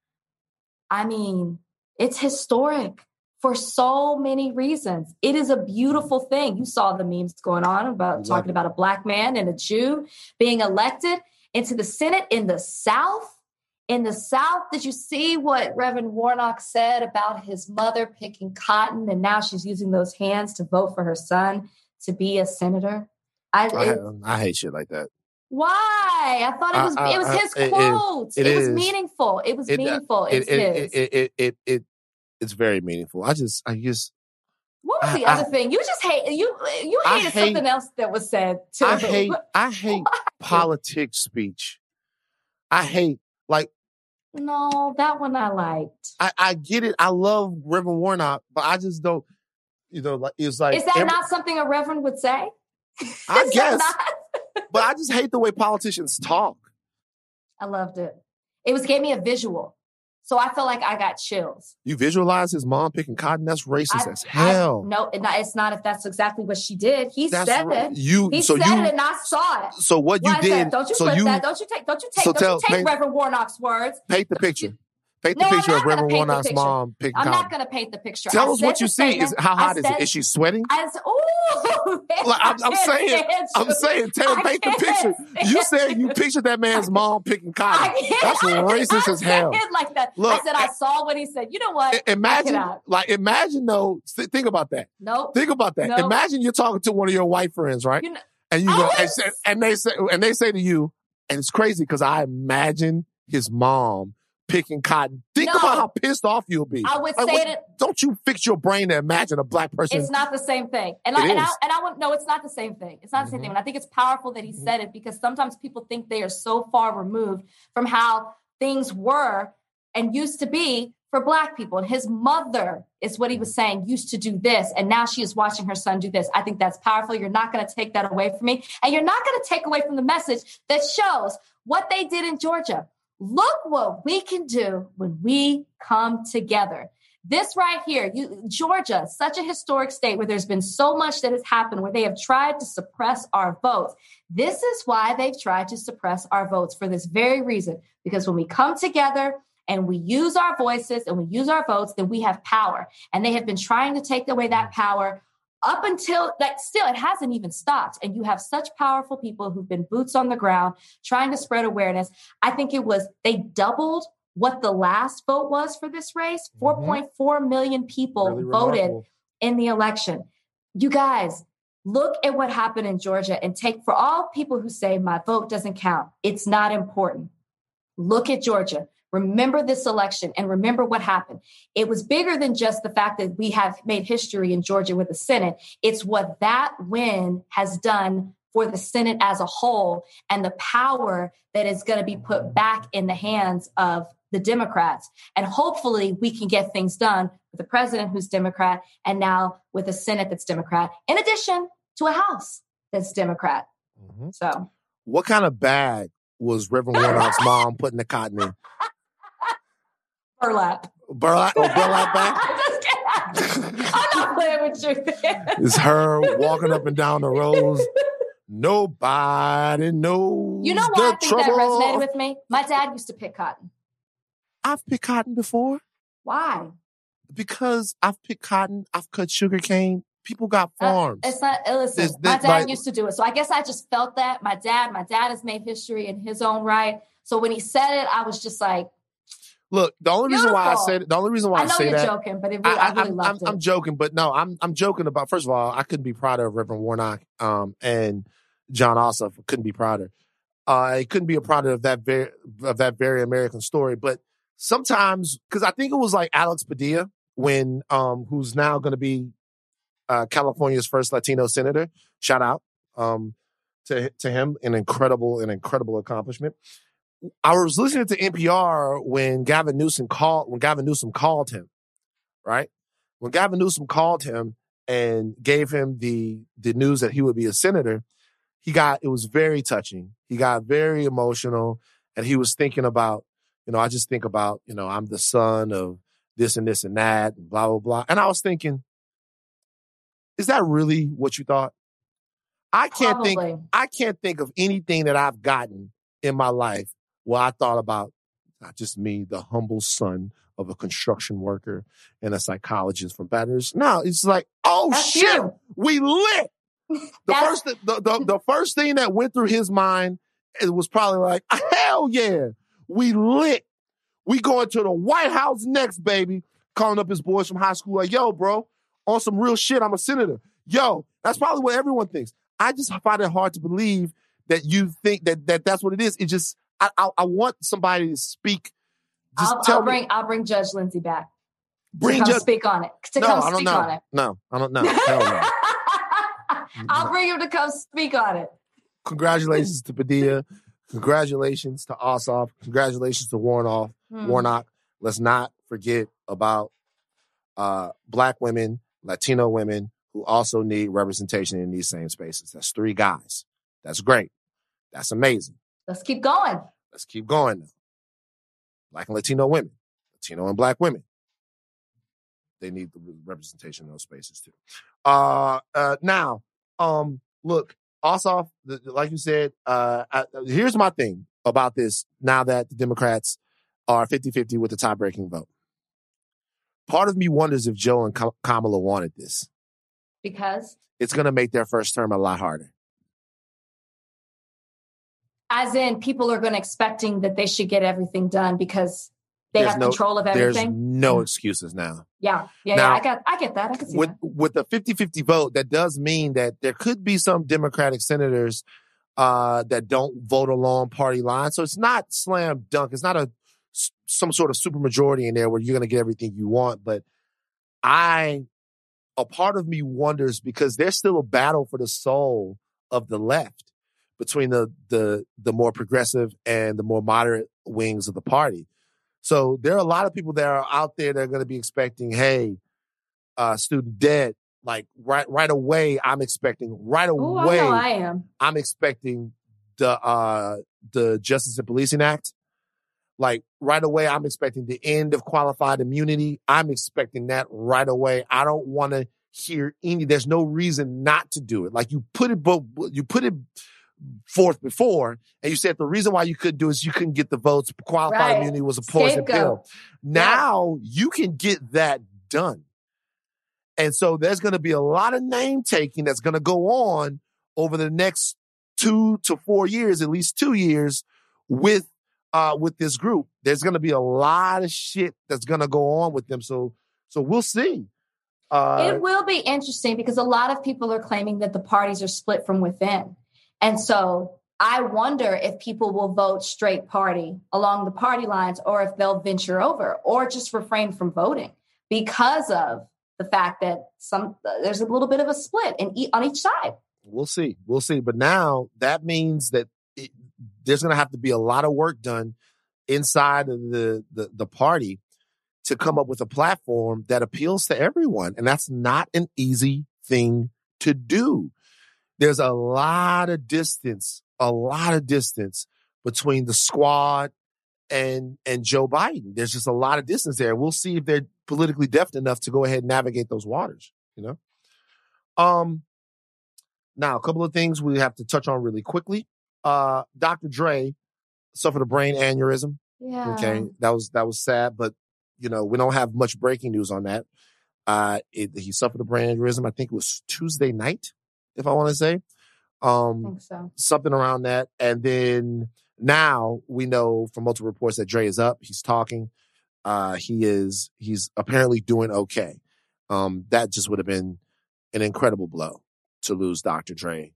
I mean, it's historic for so many reasons. It is a beautiful thing. You saw the memes going on about talking about a black man and a Jew being elected into the Senate in the South. In the South, did you see what Reverend Warnock said about his mother picking cotton and now she's using those hands to vote for her son to be a senator? I, I, it- I hate shit like that. why? I thought it was I- it was his it is. quote. It It, was is. meaningful. It was It- uh, meaningful. It It's it, his. it, it, it, it, it's very meaningful. I just, I just, What was the other thing? You just hate you. You hated hate- something else that was said too. I hate, I hate politics speech. I hate, like, No, that one I liked. I, I get it. I love Reverend Warnock, but I just don't, you know, like, it's like, Is that every- not something a reverend would say? I guess, but I just hate the way politicians talk. I loved it. It was gave me a visual, so I feel like I got chills. You visualize his mom picking cotton. That's racist I- as I- hell. no, it's not. If that's exactly what she did, he That's said ra- it. You, He so said you, it, and I saw it. so what you I did, don't you so flip you that? Don't you take? Don't you take? so don't tell- you take paint- Reverend Warnock's words? paint the picture. Paint the No, I'm picture not of Reverend paint the Warnock's picture. mom picking I'm not going to paint the picture. Tell I us what you see. Is how hot is it? Is she sweating? I said, ooh. Like, I'm, I'm saying, I'm saying, Taylor, paint the picture. You said you pictured that man's mom picking cotton. That's racist I as hell. said like that. Look, I said I eh, saw what he said. You know what? Eh, imagine, cannot. like, imagine though. th- Think about that. Nope. Think about that. No. Imagine you're talking to one of your white friends, right? You know, And you go, and, and they say, and they say to you, and it's crazy because I imagine his mom picking cotton. Think No. about how pissed off you'll be. I would Like, say it. Don't you fix your brain to imagine a black person? It's not the same thing. And I, and I and I want no, it's not the same thing. It's not the same Mhm. thing. And I think it's powerful that he Mhm. said it because sometimes people think they are so far removed from how things were and used to be for black people. And his mother is what he was saying, used to do this, and now she is watching her son do this. I think that's powerful. You're not going to take that away from me. And you're not going to take away from the message that shows what they did in Georgia. Look what we can do when we come together. This right here, you, Georgia, such a historic state where there's been so much that has happened, where they have tried to suppress our votes. This is why they've tried to suppress our votes for this very reason. Because when we come together and we use our voices and we use our votes, then we have power. And they have been trying to take away that power up until that still it hasn't even stopped. And you have such powerful people who've been boots on the ground trying to spread awareness. I think it was they doubled what the last vote was for this race. Mhm. 4.4 million people Really voted remarkable. in the election. You guys look at what happened in georgia and take for all people who say my vote doesn't count it's not important. Look at georgia remember this election and remember what happened it was bigger than just the fact that we have made history in Georgia with the Senate. It's what that win has done for the Senate as a whole and the power that is going to be put back in the hands of the Democrats. And hopefully we can get things done with a president who's Democrat and now with a Senate that's Democrat, in addition to a House that's Democrat. Mhm. So What kind of bag was Reverend Warnock's mom putting the cotton in? Burlap. Burlap, oh, burlap bag? Just kidding. I'm not playing with you. It's her walking up and down the rows. Nobody knows. You know why I think that resonated with me? My dad used to pick cotton. I've picked cotton before Why? because I've picked cotton. I've cut sugar cane. People got Uh, farms. It's not. uh, Listen, There's- my dad like- used to do it, so I guess I just felt that. My dad, my dad has made history in his own right. So when he said it, I was just like, Look, the only reason why I said it, the only reason why I, I know say you're that, joking, but it I, really, I, I, really am it. I'm joking, but no, I'm I'm joking about. First of all, I couldn't be prouder of Reverend Warnock um, and Jon Ossoff. Couldn't be prouder. Uh, I couldn't be a prouder of that very of that very American story. But sometimes, because I think it was like Alex Padilla when um, who's now going to be uh, California's first Latino senator. Shout out um, to to him, an incredible an incredible accomplishment. I was listening to NPR when Gavin Newsom called when Gavin Newsom called him, right? When Gavin Newsom called him and gave him the the news that he would be a senator, he got it was very touching. He got very emotional, and he was thinking about, you know, I just think about, you know, I'm the son of this and this and that, and blah blah blah. And I was thinking, is that really what you thought? I can't think I can't think of anything that I've gotten in my life where I thought about not just me, the humble son of a construction worker and a psychologist from Rouge. No, it's like, oh That's shit, you. we lit. The That's- first, the, the, the first thing that went through his mind, it was probably like, hell yeah, we lit. We going to the White House next, baby. Calling up his boys from high school, like, yo, bro, on some real shit, I'm a senator. Yo, that's probably what everyone thinks. I just find it hard to believe that you think that, that that's what it is. It just, I, I, I want somebody to speak. Just I'll, tell I'll me, bring I'll bring Judge Lindsay back bring to come just, speak on it. To no, come I don't speak know. on it. No, I don't know. Hell no. I'll bring him to come speak on it. Congratulations to Padilla. Congratulations to Ossoff. Congratulations to Warnoff. Hmm. Warnock. Let's not forget about uh, black women, Latino women who also need representation in these same spaces. That's three guys. That's great. That's amazing. Let's keep going. Let's keep going now. Black and Latino women, Latino and black women. They need the representation in those spaces too. Uh, uh, now, um, look, Ossoff, the, like you said, uh, I, here's my thing about this now that the Democrats are 50 50 with the tie breaking vote. Part of me wonders if Joe and Kamala wanted this. Because It's going to make their first term a lot harder. As in people are going to expecting that they should get everything done because they There's have no- control of everything. There's no excuses now. Yeah. Yeah, Now- yeah. I got I get that. I can see with that. with a 50-50 vote, that does mean that there could be some Democratic senators uh, that don't vote along party lines. So it's not slam dunk. It's not a some sort of super majority in there where you're going to get everything you want. But I, a part of me wonders because there's still a battle for the soul of the left between the the the more progressive and the more moderate wings of the party. So there are a lot of people that are out there that are going to be expecting, hey, uh, student debt, like right right away. I'm expecting right I away. know I am. I'm expecting the uh the Justice and Policing Act. Like right away, I'm expecting the end of qualified immunity. I'm expecting that right away. I don't want to hear any. There's no reason not to do it. Like you put it, but you put it forth before, and you said the reason why you couldn't do it is you couldn't get the votes. Qualified Right. immunity was a poison pill. Now you can get that done. And so there's going to be a lot of name taking that's going to go on over the next two to four years, at least two years with, uh, with this group. There's going to be a lot of shit that's going to go on with them. So, so we'll see. Uh, it will be interesting because a lot of people are claiming that the parties are split from within. And so I wonder if people will vote straight party along the party lines or if they'll venture over or just refrain from voting because of the fact that some there's a little bit of a split in e- on each side. We'll see. We'll see. But now that means that it, there's going to have to be a lot of work done inside of the, the, the party to come up with a platform that appeals to everyone. And that's not an easy thing to do. There's a lot of distance, a lot of distance between the squad and, and Joe Biden. There's just a lot of distance there. We'll see if they're politically deft enough to go ahead and navigate those waters, you know? Um, now, a couple of things we have to touch on really quickly. Uh, Dr. Dre suffered a brain aneurysm. Yeah. Okay, that was that was sad, but you know we don't have much breaking news on that. Uh, it, he suffered a brain aneurysm. I think it was Tuesday night, if I want to say, um, think so. something around that. And then now we know from multiple reports that Dre is up. He's talking. Uh, he is. He's apparently doing okay. Um, that just would have been an incredible blow to lose Dr. Dre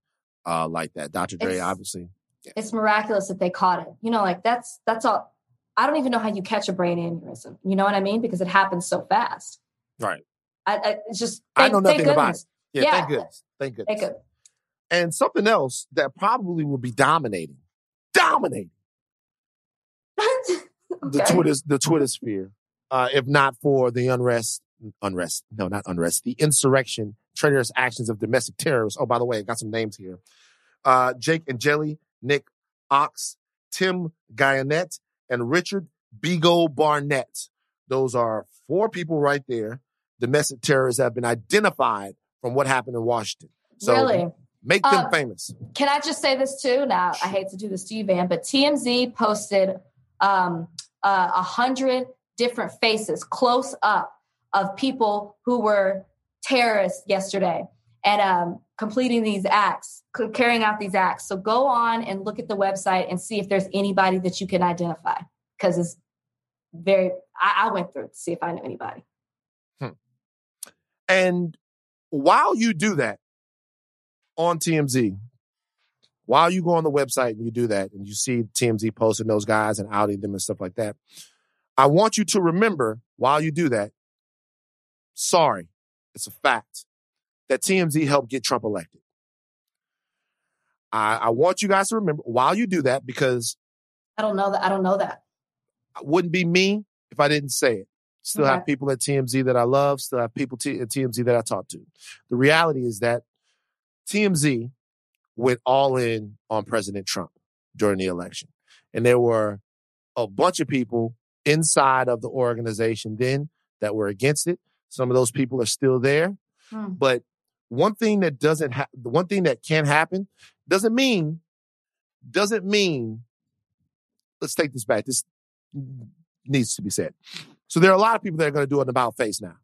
uh, like that. Dr. Dre, It's- obviously, It's miraculous that they caught it. You know, like that's that's all. I don't even know how you catch a brain aneurysm. You know what I mean? Because it happens so fast. right? I, I it's just. I know nothing about goodness. Yeah, Yeah. thank goodness. Thank goodness. Thank good. and something else that probably will be dominating, dominating the Twitter, the Twitter sphere, uh, if not for the unrest, unrest, no, not unrest, the insurrection, traitorous actions of domestic terrorists. Oh, by the way, I got some names here. Uh, Jake Angeli, Nick Ochs, Tim Gionet, and Richard Bigo Barnett. Those are four people right there. Domestic terrorists have been identified from what happened in Washington. So really? make them Um, famous. Can I just say this too? Now, I hate to do this to you, Van, but TMZ posted um, uh, a hundred different faces close up of people who were terrorists yesterday and um, completing these acts, carrying out these acts. So go on and look at the website and see if there's anybody that you can identify because it's very. I, I went through to see if I knew anybody. And while you do that on TMZ, while you go on the website and you do that and you see TMZ posting those guys and outing them and stuff like that, I want you to remember while you do that, sorry, it's a fact that TMZ helped get Trump elected. I, I want you guys to remember while you do that because I don't know that. I don't know that. it wouldn't be me if I didn't say it. Still have people at TMZ that I love. Still have people t- at TMZ that I talk to. The reality is that TMZ went all in on President Trump during the election, and there were a bunch of people inside of the organization then that were against it. Some of those people are still there, Hmm. but one thing that doesn't ha- the one thing that can happen doesn't mean doesn't mean let's take this back this needs to be said so there are a lot of people that are going to do an about face now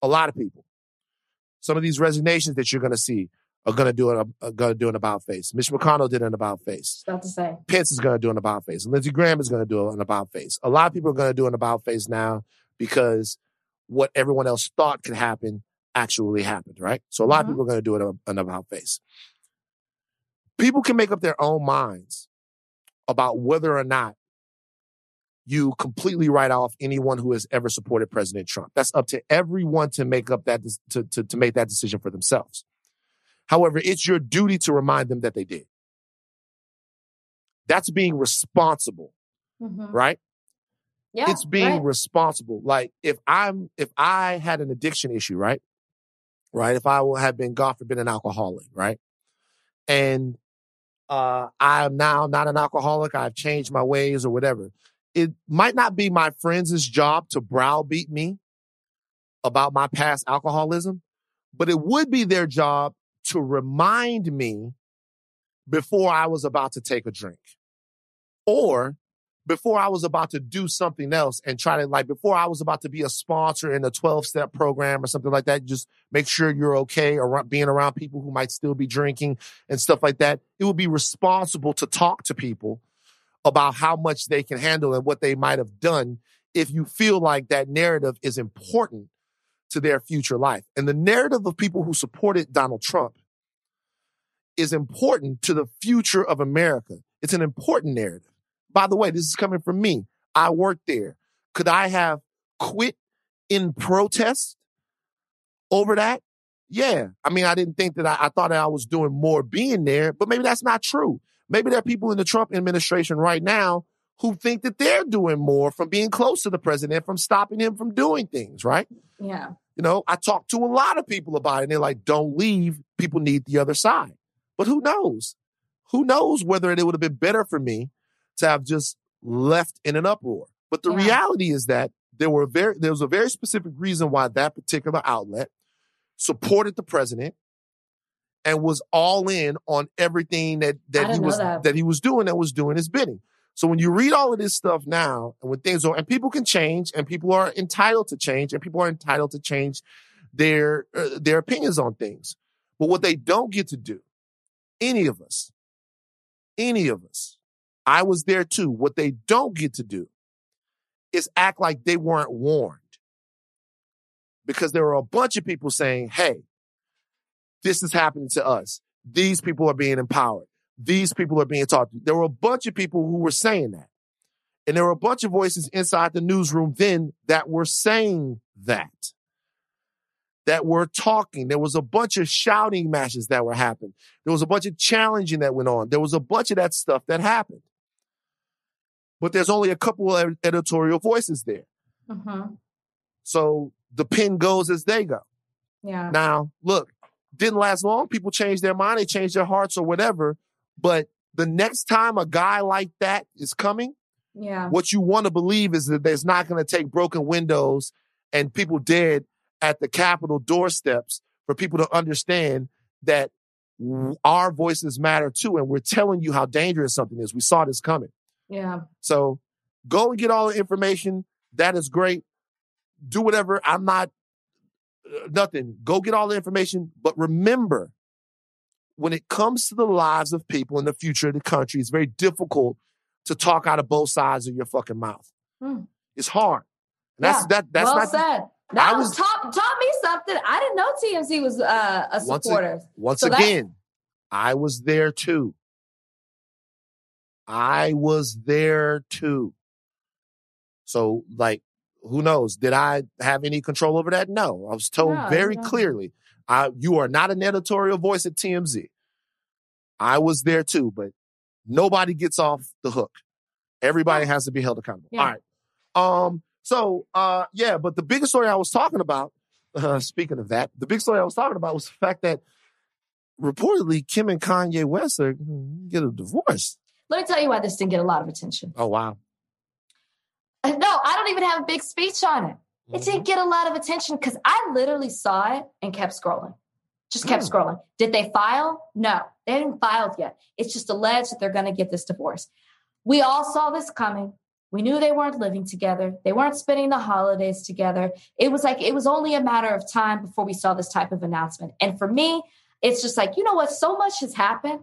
a lot of people some of these resignations that you're going to see are going to do an are going to do an about face mitch mcconnell did an about face about to say. Pence is going to do an about face. Lindsey Graham is going to do an about face. A lot of people are going to do an about face now because what everyone else thought could happen actually happened, right? So a lot Mhm. of people are going to do an, an about face. People can make up their own minds about whether or not you completely write off anyone who has ever supported President Trump. That's up to everyone to make up that to, to, to make that decision for themselves. However, it's your duty to remind them that they did. That's being responsible, Mhm. right? Yeah, it's being right. responsible. Like if I'm if I had an addiction issue, right? Right? If I had been God forbid an alcoholic, right? And uh I am now not an alcoholic, I've changed my ways or whatever. It might not be my friends' job to browbeat me about my past alcoholism, but it would be their job to remind me before I was about to take a drink. Or before I was about to do something else and try to like before I was about to be a sponsor in a 12 step program or something like that, just make sure you're okay or being around people who might still be drinking and stuff like that. It would be responsible to talk to people about how much they can handle and what they might have done if you feel like that narrative is important to their future life. And the narrative of people who supported Donald Trump is important to the future of America. It's an important narrative. By the way, this is coming from me. I worked there. Could I have quit in protest over that? Yeah. I mean, I didn't think that I, I thought that I was doing more being there, but maybe that's not true. Maybe there are people in the Trump administration right now who think that they're doing more from being close to the president, from stopping him from doing things, right? Yeah. You know, I talked to a lot of people about it and they're like, don't leave. People need the other side. But who knows? Who knows whether it would have been better for me to have just left in an uproar. But the Yeah. reality is that there were very there was a very specific reason why that particular outlet supported the president and was all in on everything that that he was that. he was doing that was doing his bidding. So when you read all of this stuff now, and when things are, and people can change, and people are entitled to change, and people are entitled to change their uh, their opinions on things. But what they don't get to do, any of us, any of us, I was there too. What they don't get to do is act like they weren't warned. Because there were a bunch of people saying, hey, this is happening to us. These people are being empowered. These people are being talked to. There were a bunch of people who were saying that. And there were a bunch of voices inside the newsroom then that were saying that, that were talking. There was a bunch of shouting matches that were happening. There was a bunch of challenging that went on. There was a bunch of that stuff that happened. But there's only a couple of editorial voices there. Mhm. So the pin goes as they go. Yeah. Now, look, didn't last long. People changed their mind, they changed their hearts or whatever. But the next time a guy like that is coming, Yeah. what you want to believe is that there's not going to take broken windows and people dead at the Capitol doorsteps for people to understand that w- our voices matter too. And we're telling you how dangerous something is. We saw this coming. Yeah. So go and get all the information. That is great. Do whatever. I'm not nothing. Go get all the information. But remember, when it comes to the lives of people in the future of the country, it's very difficult to talk out of both sides of your fucking mouth. Hmm. It's hard. And that's Yeah. that. That's well not said. That I was taught taught me something. I didn't know TMZ was uh, a Once a- supporter. Once So that's- again, I was there too. I was there too. So, like, who knows? Did I have any control over that? No. I was told No, very no. clearly, I, you are not an editorial voice at TMZ. I was there too, but nobody gets off the hook. Everybody has to be held accountable. Yeah. All right. Um, so uh yeah, but the biggest story I was talking about, uh, speaking of that, the big story I was talking about was the fact that reportedly Kim and Kanye West are gonna get a divorce. Let me tell you why this didn't get a lot of attention. Oh wow. No, I don't even have a big speech on it. It Mm-hmm. didn't get a lot of attention because I literally saw it and kept scrolling. Just kept Hmm. scrolling. Did they file? No, they hadn't filed yet. It's just alleged that they're going to get this divorce. We all saw this coming. We knew they weren't living together. They weren't spending the holidays together. It was like it was only a matter of time before we saw this type of announcement. And for me, it's just like, you know what? So much has happened.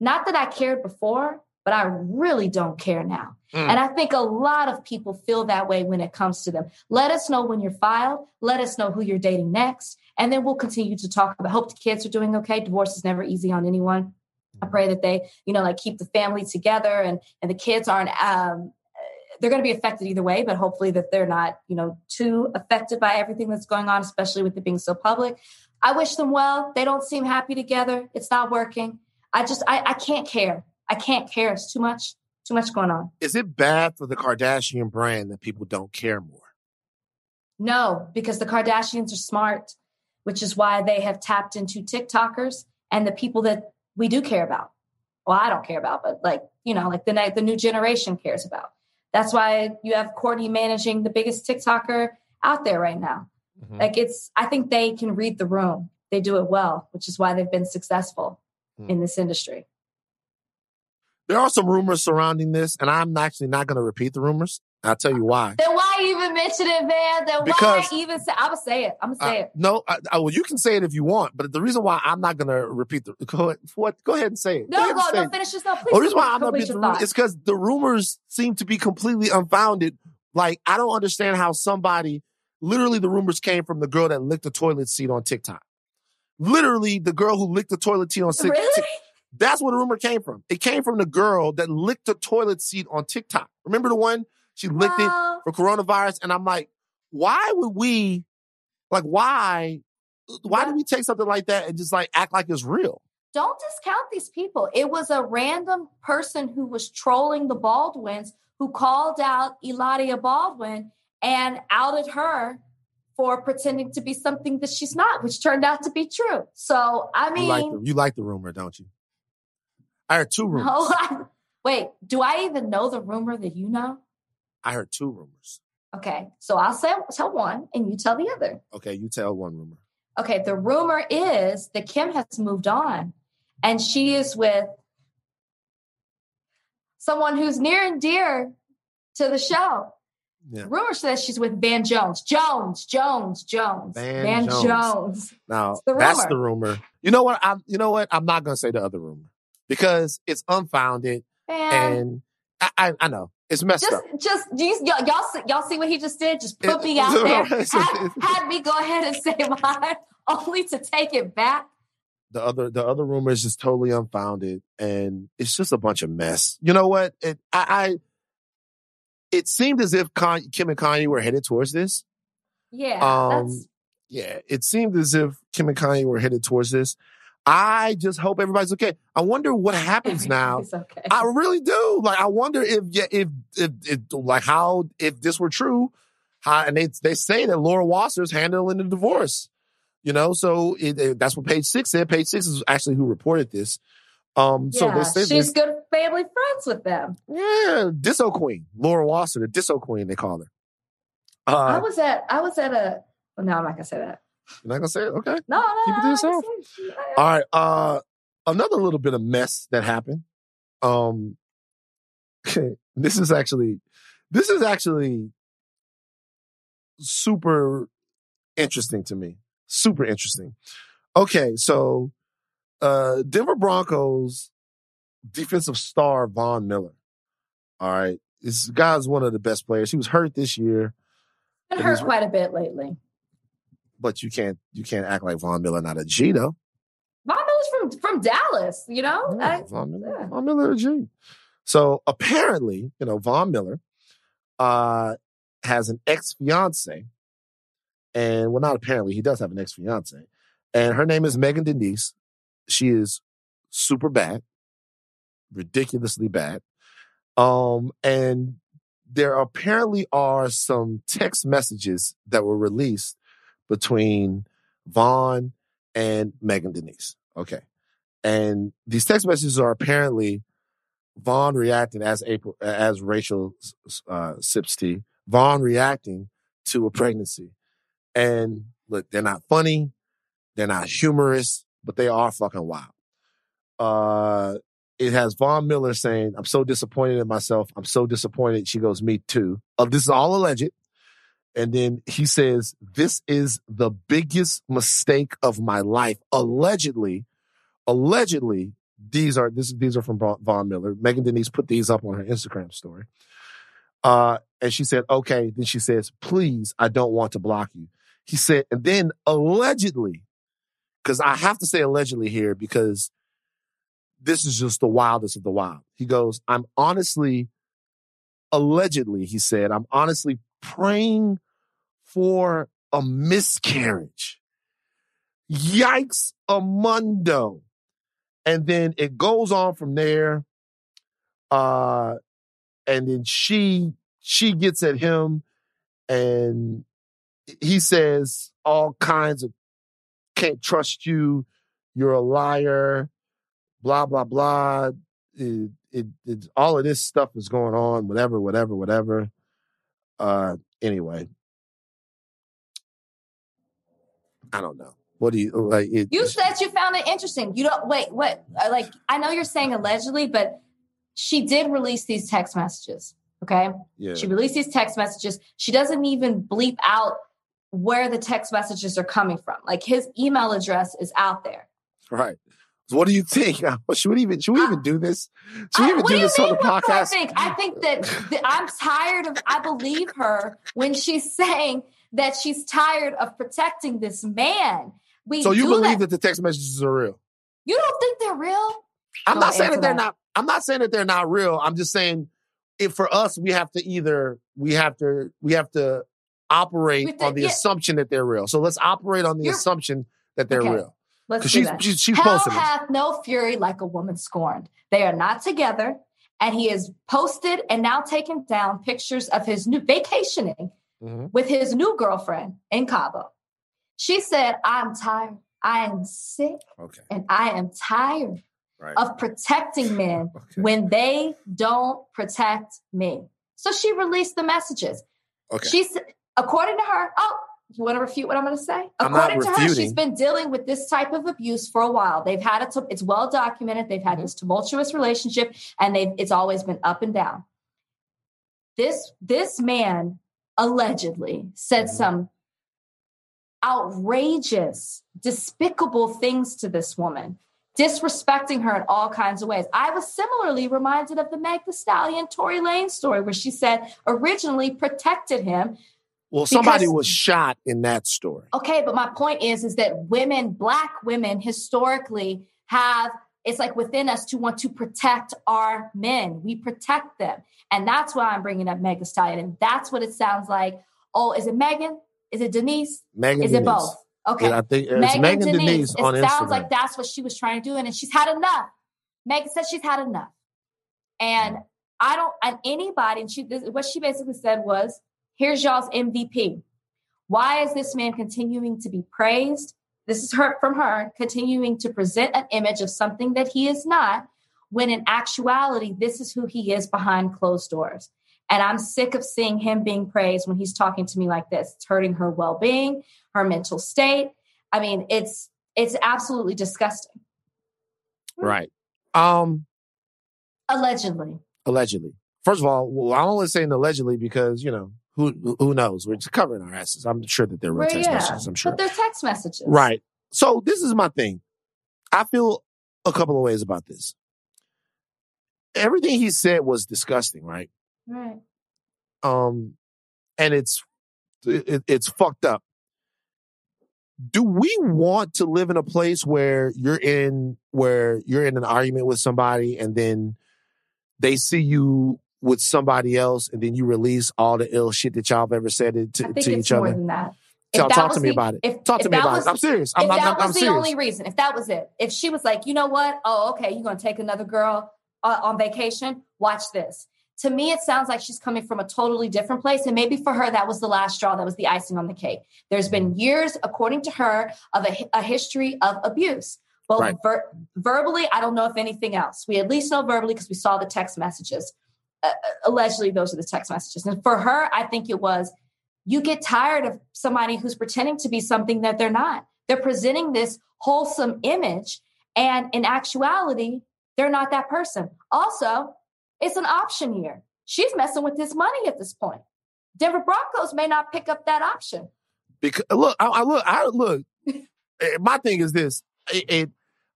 Not that I cared before, but I really don't care now. Mm. And I think a lot of people feel that way when it comes to them. Let us know when you're filed. Let us know who you're dating next. And then we'll continue to talk about hope the kids are doing okay. Divorce is never easy on anyone. I pray that they, you know, like keep the family together and and the kids aren't um they're going to be affected either way, but hopefully that they're not, you know, too affected by everything that's going on, especially with it being so public. I wish them well. They don't seem happy together. It's not working. I just I, I can't care. I can't care. It's too much, too much going on. Is it bad for the Kardashian brand that people don't care more? No, because the Kardashians are smart, which is why they have tapped into TikTokers and the people that we do care about. Well, I don't care about, but like, you know, like the, ne- the new generation cares about. That's why you have Kourtney managing the biggest TikToker out there right now. Mm-hmm. Like it's, I think they can read the room. They do it well, which is why they've been successful Hmm. in this industry. There are some rumors surrounding this, and I'm actually not going to repeat the rumors. I'll tell you why. Then why even mention it, man? Then Because- why even say? I'm gonna say it. I'm gonna say Uh, it. no, I, I, well, you can say it if you want, but the reason why I'm not going to repeat the go ahead, what, go ahead and say it. No, go, say no, it. finish. No, please. The reason why I'm not being the rumors is because the rumors seem to be completely unfounded. Like I don't understand how somebody, literally, the rumors came from the girl that licked the toilet seat on TikTok. Literally, the girl who licked the toilet seat on TikTok. That's where the rumor came from. It came from the girl that licked the toilet seat on TikTok. Remember the one she licked it for coronavirus? And I'm like, why would we, like, why, why do we take something like that and just like act like it's real? don't discount these people. It was a random person who was trolling the Baldwins who called out Hilaria Baldwin and outed her for pretending to be something that she's not, which turned out to be true. So, I You like mean, the, you like the rumor, don't you? I heard two rumors. no, wait, do I even know the rumor that you know? I heard two rumors. Okay, so I'll say, tell one and you tell the other. Okay, you tell one rumor. Okay, the rumor is that Kim has moved on and she is with someone who's near and dear to the show. Yeah. Rumor says she's with Van Jones. Jones, Jones, Jones. Van Van, Jones. Jones. Now the that's the rumor. You know what? I'm. You know what? I'm not gonna say the other rumor because it's unfounded Man, and I, I, I know it's messed just, up. just, do you, y'all, y'all, see, y'all see what he just did? Just put It- me out there. Had, had me go ahead and say mine, only to take it back. The other, the other rumor is just totally unfounded, and it's just a bunch of mess. You know what? It, I, I it seemed as if Con- Kim and Kanye were headed towards this. Yeah, Um, that's Yeah, it seemed as if Kim and Kanye were headed towards this. I just hope everybody's okay. I wonder what happens now okay. I really do. Like, I wonder if, yeah, if, if, if, like, how, if this were true, how, and they, they say that Laura Wasser's handling the divorce, you know, so it, it- that's what page six said. Page six is actually who reported this. Um, so yeah, they she's good family friends with them. yeah, Disso Queen, Laura Wasser, the Disso Queen, they call her. I Uh, was at I was at a well, no, I'm not gonna say that. You're not gonna say it? Okay. No, no, Keep it to yourself. All right. Uh, another little bit of mess that happened. Um, this is actually, this is actually super interesting to me. Super interesting. Okay, so uh, Denver Broncos defensive star Von Miller. All right, this guy's one of the best players. He was hurt this year, Been hurt quite a bit lately. But you can't you can't act like Von Miller not a G though. Von Miller's from from Dallas, you know. Yeah, I- Von Miller. yeah. Von Miller, a G. So apparently, you know, Von Miller uh, has an ex fiance, and well, not apparently, he does have an ex fiance, and her name is Megan Denise. She is super bad, ridiculously bad. Um, and there apparently are some text messages that were released between Von and Megan Denise. Okay. And these text messages are apparently Von reacting as April, as Rachel uh, sips tea, Von reacting to a pregnancy. And look, they're not funny. They're not humorous, but they are fucking wild. Uh, it has Von Miller saying, I'm so disappointed in myself. I'm so disappointed. She goes, me too. Uh, this is all alleged. And then he says, this is the biggest mistake of my life. Allegedly, allegedly, these are, this, these are from Von Miller. Megan Denise put these up on her Instagram story. Uh, and she said, okay. Then she says, please, I don't want to block you. He said, and then allegedly, because I have to say allegedly here because this is just the wildest of the wild. He goes, I'm honestly, allegedly, he said, I'm honestly praying for a miscarriage. Yikes, a. And then it goes on from there. Uh, and then she, she gets at him and he says all kinds of can't trust you. You're a liar. Blah, blah, blah. It, it, it, all of this stuff is going on, whatever, whatever, whatever. Uh, anyway, I don't know. What do you like? It, You said you found it interesting. You don't wait. What? uh, Like I know you're saying allegedly, but she did release these text messages. Okay, yeah. she released these text messages. She doesn't even bleep out where the text messages are coming from. Like his email address is out there. Right. What do you think? Should we even should we even do this? Should we even what do do this on the What do I think? I think that, that I'm tired of. I believe her when she's saying that she's tired of protecting this man. We So you believe that. that the text messages are real? You don't think they're real? I'm Go not saying that they're that. not. I'm not saying that they're not real. I'm just saying, if for us, we have to either we have to we have to operate the- on the yeah. assumption that they're real. So let's operate on the You're- assumption that they're Okay. real. Let's she's, that. she's she's Hell hath no fury like a woman scorned. They are not together, and he has posted and now taken down pictures of his new vacationing Mhm. with his new girlfriend in Cabo. She said, "I'm tired. I am sick, Okay. and I am tired Right. of protecting men Okay. when they don't protect me." So she released the messages. Okay. She's according to her. Oh, you want to refute what I'm going to say? I'm According to her, she's been dealing with this type of abuse for a while. They've had it. It's well documented. They've Mm-hmm. had this tumultuous relationship, and they've it's always been up and down. This this man allegedly said Mhm. some outrageous, despicable things to this woman, disrespecting her in all kinds of ways. I was similarly reminded of the Meg Thee Stallion Tory Lane story, where she said originally protected him. Well, somebody Because- was shot in that story. Okay, but my point is, is that women, black women, historically have it's like within us to want to protect our men. We protect them, and that's why I'm bringing up Meg Thee Stallion, and that's what it sounds like. Oh, is it Megan? Is it Denise? Megan Is Denise. it both? Okay, Yeah, I think it's Megan, Megan Denise. Denise, It on sounds Instagram. like that's what she was trying to do, and she's had enough. Megan said she's had enough, and mm. I don't. And anybody, and she this, what she basically said was, "Here's y'all's MVP. Why is this man continuing to be praised? This is her from her continuing to present an image of something that he is not, when in actuality, this is who he is behind closed doors." And I'm sick of seeing him being praised when he's talking to me like this. It's hurting her well-being, her mental state. I mean, it's it's absolutely disgusting. right. Um, Allegedly. allegedly. First of all, well, I'm only saying allegedly because you know who who knows. We're just covering our asses. I'm sure that they're real Well, text yeah, messages. I'm sure. But they're text messages. Right. So this is my thing. I feel a couple of ways about this. Everything he said was disgusting, right? Right. Um, and it's it, it's fucked up. Do we want to live in a place where you're in where you're in an argument with somebody and then they see you with somebody else and then you release all the ill shit that y'all have ever said to, I think to it's each more other? than that. That talk to me the- about it. If, Talk to me about was, it. I'm serious. I'm, if I'm, that I'm, was I'm the serious. only reason, if that was it, if she was like, you know what? Oh, okay, you're going to take another girl uh, on vacation. Watch this. To me, it sounds like she's coming from a totally different place. And maybe for her, that was the last straw. That was the icing on the cake. There's been years, according to her, of a, a history of abuse. Both Right. ver- verbally, I don't know if anything else. We at least know verbally because we saw the text messages. Uh, uh, allegedly, those are the text messages. And for her, I think it was you get tired of somebody who's pretending to be something that they're not. They're presenting this wholesome image, and in actuality, they're not that person. Also, it's an option year. She's messing with his money at this point. Denver Broncos may not pick up that option. Because look, I, I look, I look. eh, my thing is this: it, it,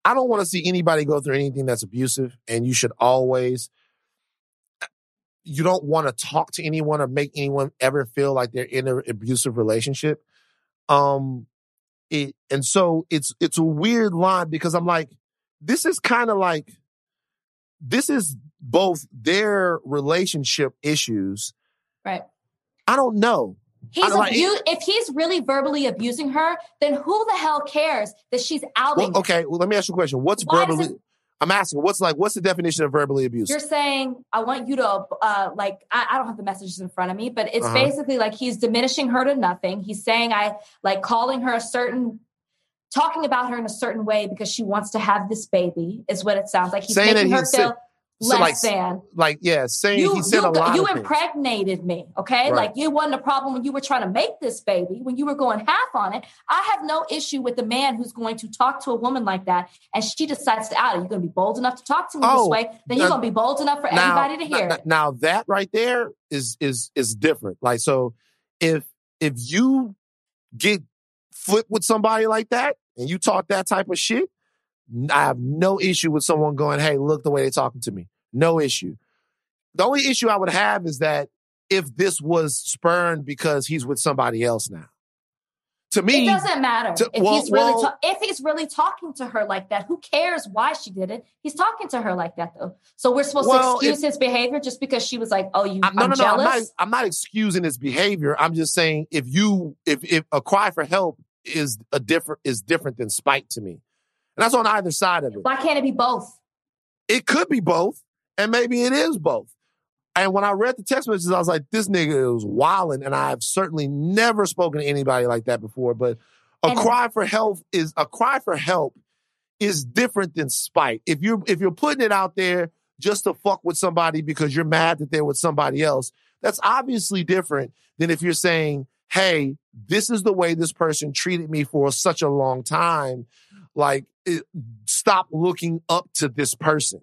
I don't want to see anybody go through anything that's abusive, and you should always. You don't want to talk to anyone or make anyone ever feel like they're in an abusive relationship. Um, it and so it's it's a weird line because I'm like, this is kind of like, this is both their relationship issues. Right. I don't know. He's like- abu- if he's really verbally abusing her, then who the hell cares that she's outing? Well, okay, well, let me ask you a question. What's Why verbally? I'm asking. What's like? What's the definition of verbally abuse? You're saying, I want you to, uh, like, I, I don't have the messages in front of me, but it's Uh-huh. basically like he's diminishing her to nothing. He's saying, I like calling her a certain, talking about her in a certain way because she wants to have this baby, is what it sounds like. He's Saying that making her feel. So, less like, than. like, yeah, saying You, he said you, a lot. you of things. impregnated me, okay? Right. Like you wasn't a problem when you were trying to make this baby, when you were going half on it. I have no issue with the man who's going to talk to a woman like that, and she decides to out it. You're going to be bold enough to talk to me Oh, this way, then you're uh, going to be bold enough for now, everybody to hear now, now that right there is is is different. Like, so if if you get flipped with somebody like that and you talk that type of shit, I have no issue with someone going, "Hey, look the way they're talking to me." No issue. The only issue I would have is that if this was spurned because he's with somebody else now. To me, It doesn't matter to- if well- he's really well- ta- if he's really talking to her like that. Who cares why she did it? He's talking to her like that though. So we're supposed Well, to excuse his behavior just because she was like, "Oh, you, I'm, no, I'm no, no. I'm not, I'm not excusing his behavior. I'm just saying if you, if, if a cry for help is a different, is different than spite to me. And that's on either side of it. Why can't it be both? It could be both, and maybe it is both. And when I read the text messages, I was like, this nigga is wilding. And I've certainly never spoken to anybody like that before. But a And- cry for help is a cry for help is different than spite. If you're if you're putting it out there just to fuck with somebody because you're mad that they're with somebody else, That's obviously different than if you're saying, hey, this is the way this person treated me for such a long time. Like, it, stop looking up to this person.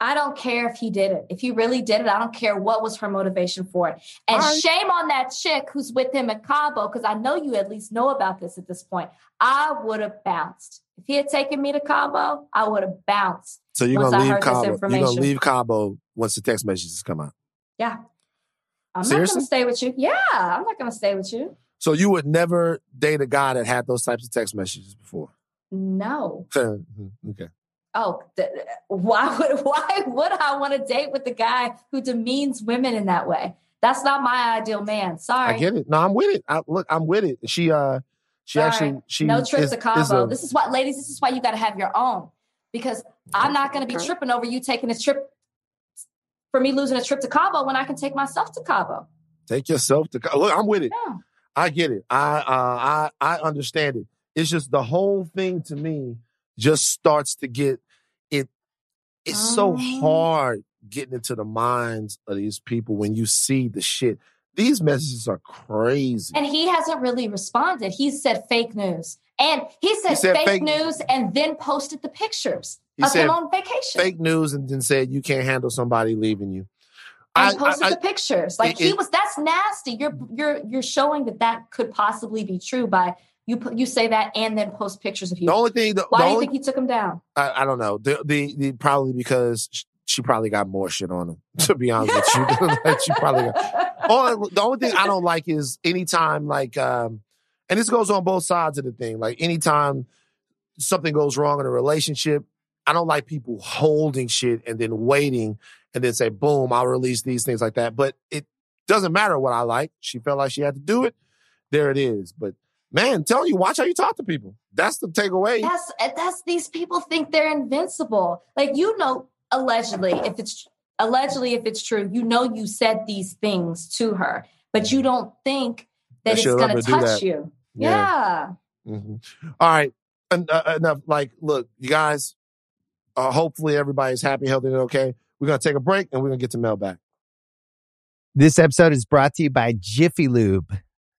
I don't care if he did it. If he really did it, I don't care what was her motivation for it. And right. shame on that chick who's with him in Cabo, because I know you at least know about this at this point. I would have bounced. If he had taken me to Cabo, I would have bounced. So you're gonna I leave Cabo. You're gonna leave Cabo once the text messages come out. Yeah. I'm Seriously? not going to stay with you. Yeah, I'm not going to stay with you. So you would never date a guy that had those types of text messages before. No. okay. Oh, th- why would why would I want to date with the guy who demeans women in that way? That's not my ideal man. Sorry. I get it. No, I'm with it. I, look, I'm with it. She, uh, she Sorry. actually, she no trip is- to is Cabo. a- this is why, ladies. This is why you got to have your own because I'm not going to be Okay. tripping over you taking a trip for me losing a trip to Cabo when I can take myself to Cabo. take yourself to. Co- Look, I'm with it. Yeah. I get it. I, uh, I, I understand it. It's just the whole thing to me just starts to get it. It's so Oh. hard getting into the minds of these people when you see the shit. These messages are crazy. And he hasn't really responded. He said fake news. And he said, He said fake, fake- news and then posted the pictures He of said him on vacation. Fake news and then said you can't handle somebody leaving you. and I- posted I- the pictures. Like it- he was. That's nasty. You're you're you're showing that that could possibly be true by you. put You say that and then post pictures of you. The only thing, the, Why the do you only, think he took him down? I, I don't know. The, the, the probably because sh- she probably got more shit on him. To be honest with you, Like, she probably got. All, the only thing I don't like is anytime like, um, and this goes on both sides of the thing. Like anytime something goes wrong in a relationship, I don't like people holding shit and then waiting and then say, boom, I'll release these things like that. But it doesn't matter what I like. She felt like she had to do it. There it is. But man, tell you, watch how you talk to people. That's the takeaway. That's that's these people think they're invincible. Like you know, allegedly, if it's allegedly if it's true, you know you said these things to her, but you don't think That that it's going to touch you. Yeah. Yeah. Mhm. All right. En- uh, enough. Like, look, you guys, uh, hopefully everybody's happy, healthy, and okay. We're going to take a break and we're going to get to back. This episode is brought to you by Jiffy Lube.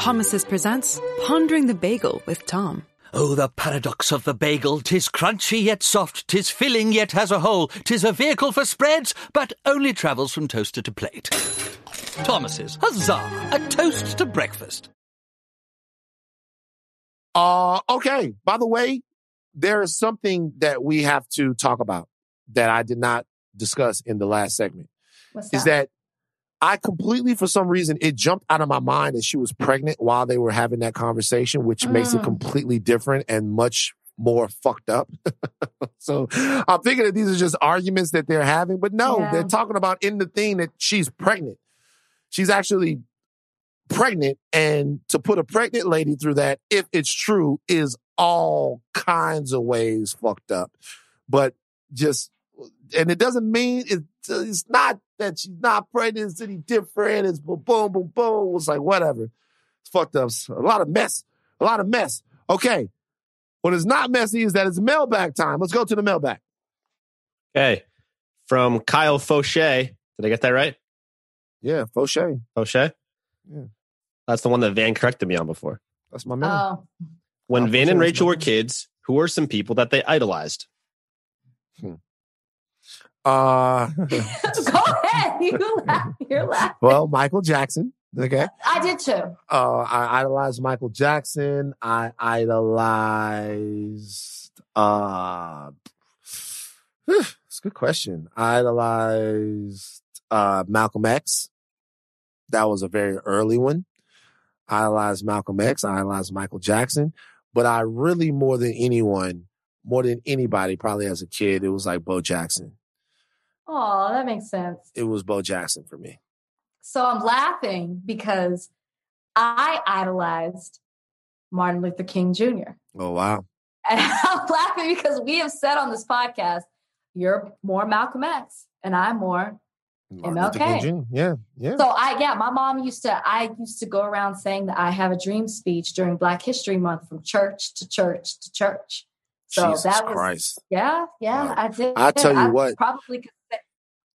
Thomas's presents Pondering the Bagel with Tom. Oh, the paradox of the bagel! Tis crunchy yet soft, tis filling yet has a hole, tis a vehicle for spreads, but only travels from toaster to plate. Thomas's, huzzah! A toast to breakfast. Uh, okay. By the way, there is something that we have to talk about that I did not discuss in the last segment. What's Is that I completely, for some reason, it jumped out of my mind that she was pregnant while they were having that conversation, which makes it Mm. completely different and much more fucked up. so I'm thinking that these are just arguments that they're having, but no, Yeah. they're talking about in the thing that she's pregnant. She's actually pregnant, and to put a pregnant lady through that, if it's true, is all kinds of ways fucked up. But just, and it doesn't mean it, it's not that she's not pregnant, it's any different. It's boom, boom, boom, boom. It's like whatever. It's fucked up. It's a lot of mess. A lot of mess. Okay. What is not messy is that it's mailbag time. Let's go to the mailbag. Okay. From Kyle Fauché. Did I get that right? Yeah, Fauché. Fauché? Yeah. That's the one that Van corrected me on before. That's my man. Oh, When Oh, Van Fauché and Rachel were kids, who were some people that they idolized? Hmm. Uh, go ahead. You laugh. You're laughing. well, Michael Jackson. Okay. I did too. Uh, I idolized Michael Jackson. I idolized. Uh, it's a good question. I idolized uh, Malcolm X. That was a very early one. I idolized Malcolm X. I idolized Michael Jackson. But I really, more than anyone, more than anybody, probably as a kid, it was like Bo Jackson. Oh, that makes sense. It was Bo Jackson for me. So I'm laughing because I idolized Martin Luther King Jr. Oh wow! And I'm laughing because we have said on this podcast, you're more Malcolm X and I'm more Martin Luther King MLK. Jr. Yeah, yeah. So I yeah, my mom used to I used to go around saying that I have a dream speech during Black History Month from church to church to church. So Jesus that was Christ. yeah, yeah, Wow. I did. I tell you I what. probably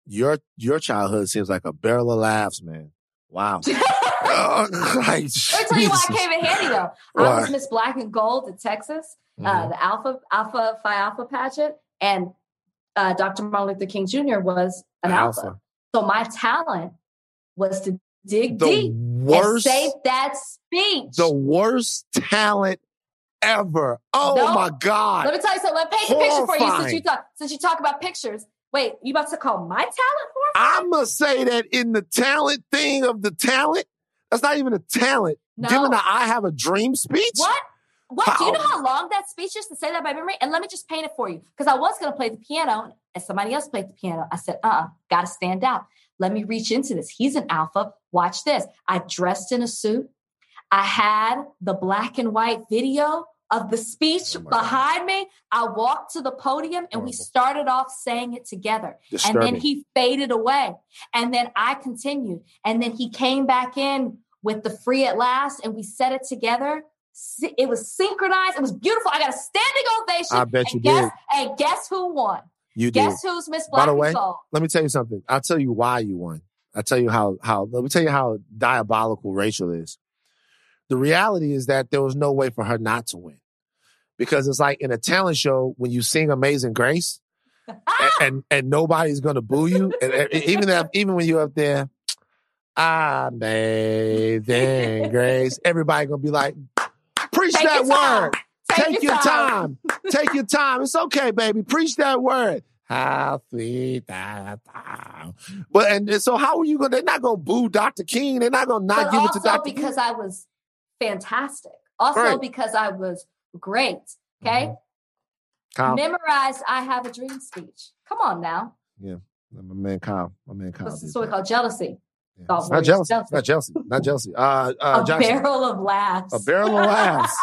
Your your childhood seems like a barrel of laughs, man. Wow. oh, Christ. Me tell you why. I came in handy though. I was Miss Black and Gold in Texas, uh, Mhm. the Alpha Alpha Phi Alpha pageant, and uh, Dr. Martin Luther King Jr. was an alpha. Alpha. So my talent was to dig The deep worst, and say that speech. the worst talent ever. Oh No. my God. Let me tell you something. Let me paint the picture for you since you talk since you talk about pictures. Wait, you about to call my talent horrifying? I must say that in the talent thing of the talent, that's not even a talent. No. Given that I have a dream speech. What? What? Do you know How? how long that speech is to say that by memory? And let me just paint it for you. Because I was going to play the piano and somebody else played the piano. I said, uh uh got to stand out. Let me reach into this. He's an alpha. Watch this. I dressed in a suit. I had the black and white video of the speech Oh my God. behind me. I walked to the podium and we oh. started off saying it together. And then he faded away. And then I continued. And then he came back in with the free at last and we said it together. It was synchronized. It was beautiful. I got a standing ovation. I bet you and guess, did. And guess who won? you did. Guess who's Miss Black By the way, let me tell you something. I'll tell you why you won. I'll tell you how how let me tell you how diabolical Rachel is. The reality is that there was no way for her not to win. Because it's like in a talent show when you sing Amazing Grace and and, and nobody's gonna boo you. And, and even if, even when you're up there, Amazing Grace, everybody gonna be like, preach Take that time. word. Take, your time. Take your time. It's okay, baby. Preach that word. How sweet that. But and, and so how are you gonna they're not gonna boo Dr. King. They're not gonna not but give it to Dr. because King. I was fantastic. Also Right. because I was great. Okay. Mhm. Kyle. Memorized I have a dream speech. Come on now. Yeah. My man Kyle. My man Kyle. The did story that. called? Jealousy. Yeah. It's not jealousy. jealousy. Not jealousy. Not jealousy. Uh uh a Jackson. barrel of laughs. A barrel of laughs.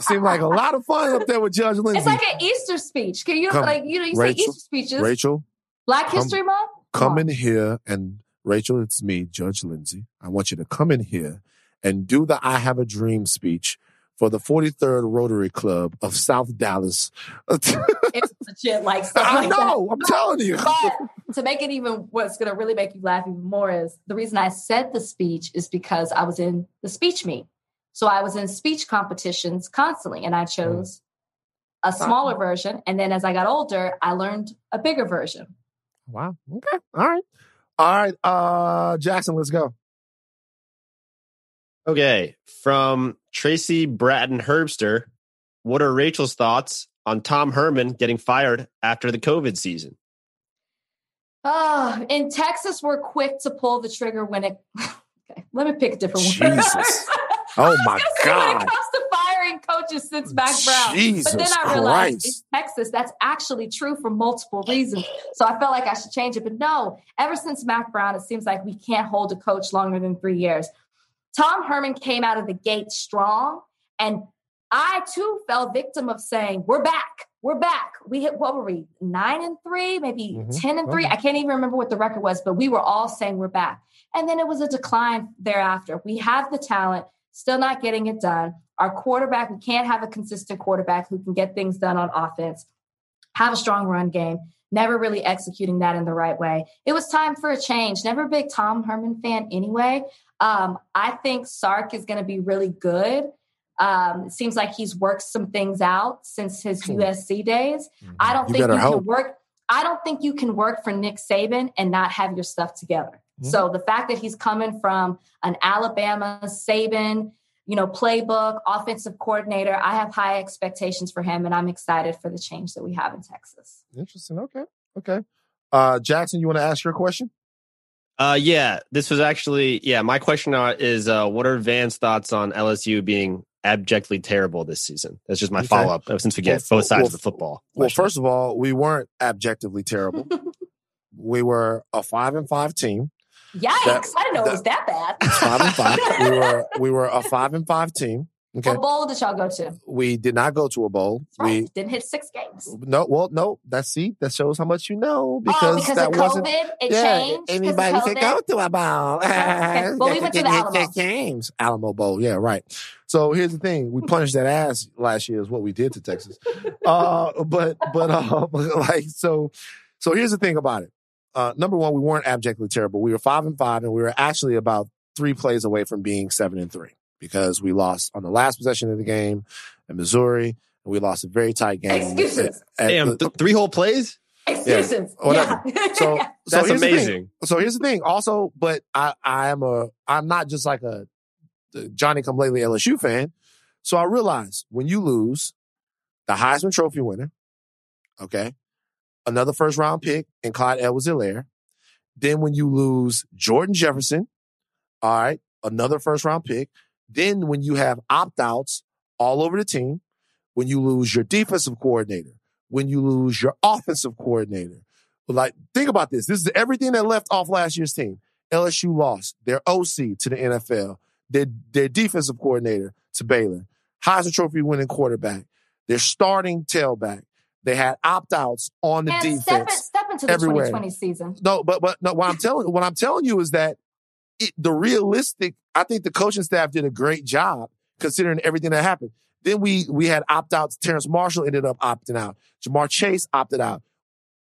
Seemed like a lot of fun up there with Judge Lindsay. It's like an Easter speech. Can you Come, like you know you Rachel, say Easter speeches? Rachel, Black come- History Month. come on. in here and Rachel, it's me, Judge Lindsay. I want you to come in here and do the I Have a Dream speech for the 43rd Rotary Club of South Dallas. It's legit like stuff I like know. I'm telling you. But to make it even what's going to really make you laugh even more is the reason I said the speech is because I was in the speech meet. So I was in speech competitions constantly and I chose a smaller version. And then as I got older, I learned a bigger version. Wow. Okay. All right. All right. Uh Jackson, let's go. Okay, from Tracy Bratton Herbster, what are Rachel's thoughts on Tom Herman getting fired after the COVID season? Oh, in Texas, we're quick to pull the trigger when it. Okay, let me pick a different one. Jesus. Oh my gonna When it comes to firing coaches since Mack Brown, Jesus but then I realized Christ. in Texas that's actually true for multiple reasons. So I felt like I should change it. But no, ever since Mack Brown, it seems like we can't hold a coach longer than three years. Tom Herman came out of the gate strong, and I too fell victim of saying, "We're back, we're back." We hit what were we nine and three, maybe Mhm. ten and three. I can't even remember what the record was, but we were all saying we're back. And then it was a decline thereafter. We have the talent, still not getting it done. Our quarterback, we can't have a consistent quarterback who can get things done on offense, have a strong run game, never really executing that in the right way. It was time for a change. Never a big Tom Herman fan anyway. Um, I think Sark is going to be really good. Um, it seems like he's worked some things out since his. USC days. I don't You think you hope. can work. I don't think you can work for Nick Saban and not have your stuff together. So the fact that he's coming from an Alabama Saban, you know, playbook, offensive coordinator, I have high expectations for him, and I'm excited for the change that we have in Texas. Interesting. Okay. Okay. Uh, Jackson, you want to ask your question? Uh, yeah, this was actually yeah. My question uh, is, uh, what are Van's thoughts on LSU being abjectly terrible this season? That's just my Okay. follow up. Since we get Well, both sides well, of the football. Well, question. first of all, we weren't objectively terrible. we were a five and five team. Yikes! That- I didn't know that- it was that bad. Five and five. we were we were a five and five team. Okay. What bowl did y'all go to? We did not go to a bowl. Right. We Didn't hit six games. no, well, no. That's see, that shows how much you know Because, oh, because that of wasn't. COVID, it yeah, changed. anybody can go to a bowl. Okay. Well, we went to the Alamo. games. Alamo Bowl, yeah, right. So here's the thing: we punished that ass last year. Is what we did to Texas. uh, but but uh, like so. So here's the thing about it. Uh, number one, we weren't abjectly terrible. We were five and five, and we were actually about three plays away from being seven and three because we lost on the last possession of the game in Missouri, and we lost a very tight game. Excuses. at- at damn, the- th- three whole plays. Excuses. whatever. Yeah. So, so That's here's the thing. amazing. So here's the thing. Also, but I, I am a, I'm not just like a Johnny come lately LSU fan. So I realize when you lose the Heisman Trophy winner, okay, another first round pick in Clyde Edwards Helaire, then when you lose Jordan Jefferson, all right, another first round pick, then when you have opt outs all over the team, when you lose your defensive coordinator, when you lose your offensive coordinator, like, think about this. This is everything that left off last year's team. LSU lost their OC to the NFL, their, their defensive coordinator to Baylor, Heisman Trophy winning quarterback, their starting tailback. They had opt outs on the And step, in, defense. step into the everywhere. 2020 season. No, but but no. What I'm telling what I'm telling you is that it, the realistic. I think the coaching staff did a great job considering everything that happened. Then we we had opt outs. Terrace Marshall ended up opting out. Ja'Marr Chase opted out.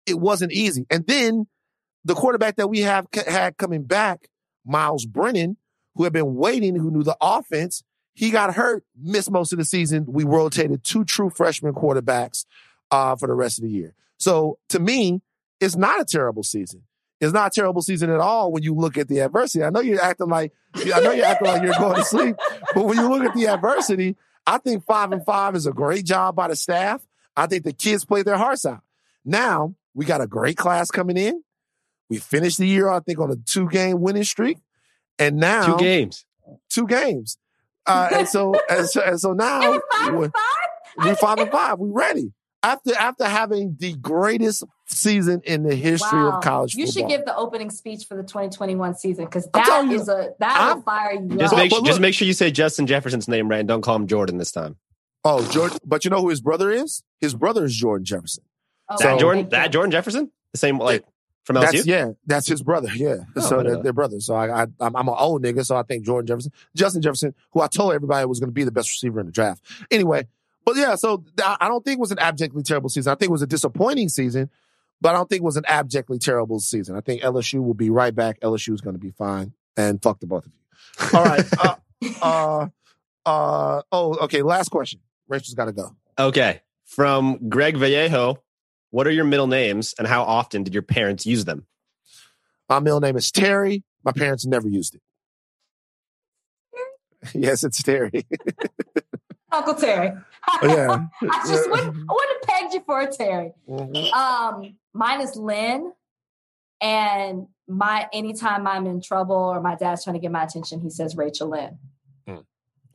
It wasn't easy. And then the quarterback that we have had coming back, Myles Brennan, who had been waiting, who knew the offense, he got hurt, missed most of the season. We rotated two true freshman quarterbacks uh, for the rest of the year. So to me, it's not a terrible season. It's not a terrible season at all when you look at the adversity. I know you're acting like I know you're acting like you're going to sleep, but when you look at the adversity, I think five and five is a great job by the staff. I think the kids played their hearts out. Now we got a great class coming in. We finished the year, I think, on a two game winning streak, and now Two games. two games. Uh, and so and so, and so now It was five we're, five? we're five and five. We're ready after after having the greatest season in the history Wow. of college You should give the opening speech for the 2021 season because I'm that you, is a that I'm- will fire you Just up. make but just make sure you say Justin Jefferson's name right and don't call him Jordan this time. oh, Jordan, but you know who his brother is? His brother is Jordan Jefferson. Oh, That Jordan that. Jordan Jefferson? The same like from LSU? That's yeah, that's his brother. Yeah, Oh, so they're, know. they're brothers. So I, I I'm, I'm an old nigga. So I think Jordan Jefferson, Justin Jefferson, who I told everybody was going to be the best receiver in the draft. Anyway, but yeah, so I I don't think it was an abjectly terrible season. I think it was a disappointing season, but I don't think it was an abjectly terrible season. I think LSU will be right back. LSU is going to be fine, and fuck the both of you. All right. uh, uh, uh, oh, okay. Last question. Rachel's got to go. Okay. From Greg Vallejo, what are your middle names and how often did your parents use them? My middle name is Terry. My parents never used it. yes, it's Terry. Uncle Terry. Oh, yeah. I just wouldn't, I wouldn't have pegged you for a Terry. Mhm. Um, mine is Lynn, and my anytime I'm in trouble or my dad's trying to get my attention, he says Rachel Lynn.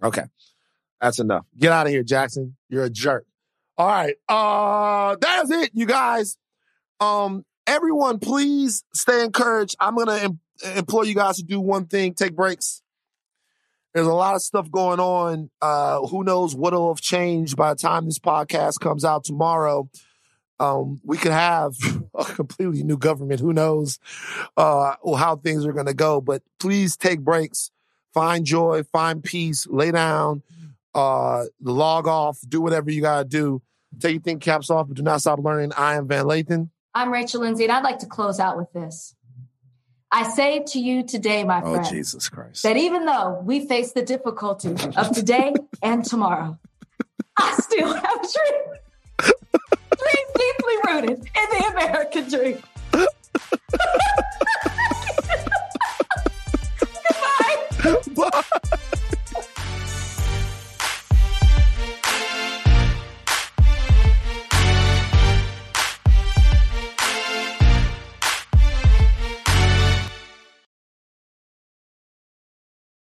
Okay. That's enough. Get out of here, Jackson. You're a jerk. All right. Uh that's it, you guys. Um, everyone, please stay encouraged. I'm gonna em- implore you guys to do one thing, take breaks. There's a lot of stuff going on. Uh, who knows what'll have changed by the time this podcast comes out tomorrow. Um, we could have a completely new government. Who knows uh, how things are going to go? But please take breaks find joy, find peace, lay down, uh, log off, do whatever you gotta do. Take your think caps off, but do not stop learning. I am Van Lathan. I'm Rachel Lindsay, and I'd like to close out with this. I say to you today, my oh, friend, Jesus Christ, that even though we face the difficulty of today and tomorrow, I still have a dream. Dream deeply rooted in the American dream. Goodbye. Bye.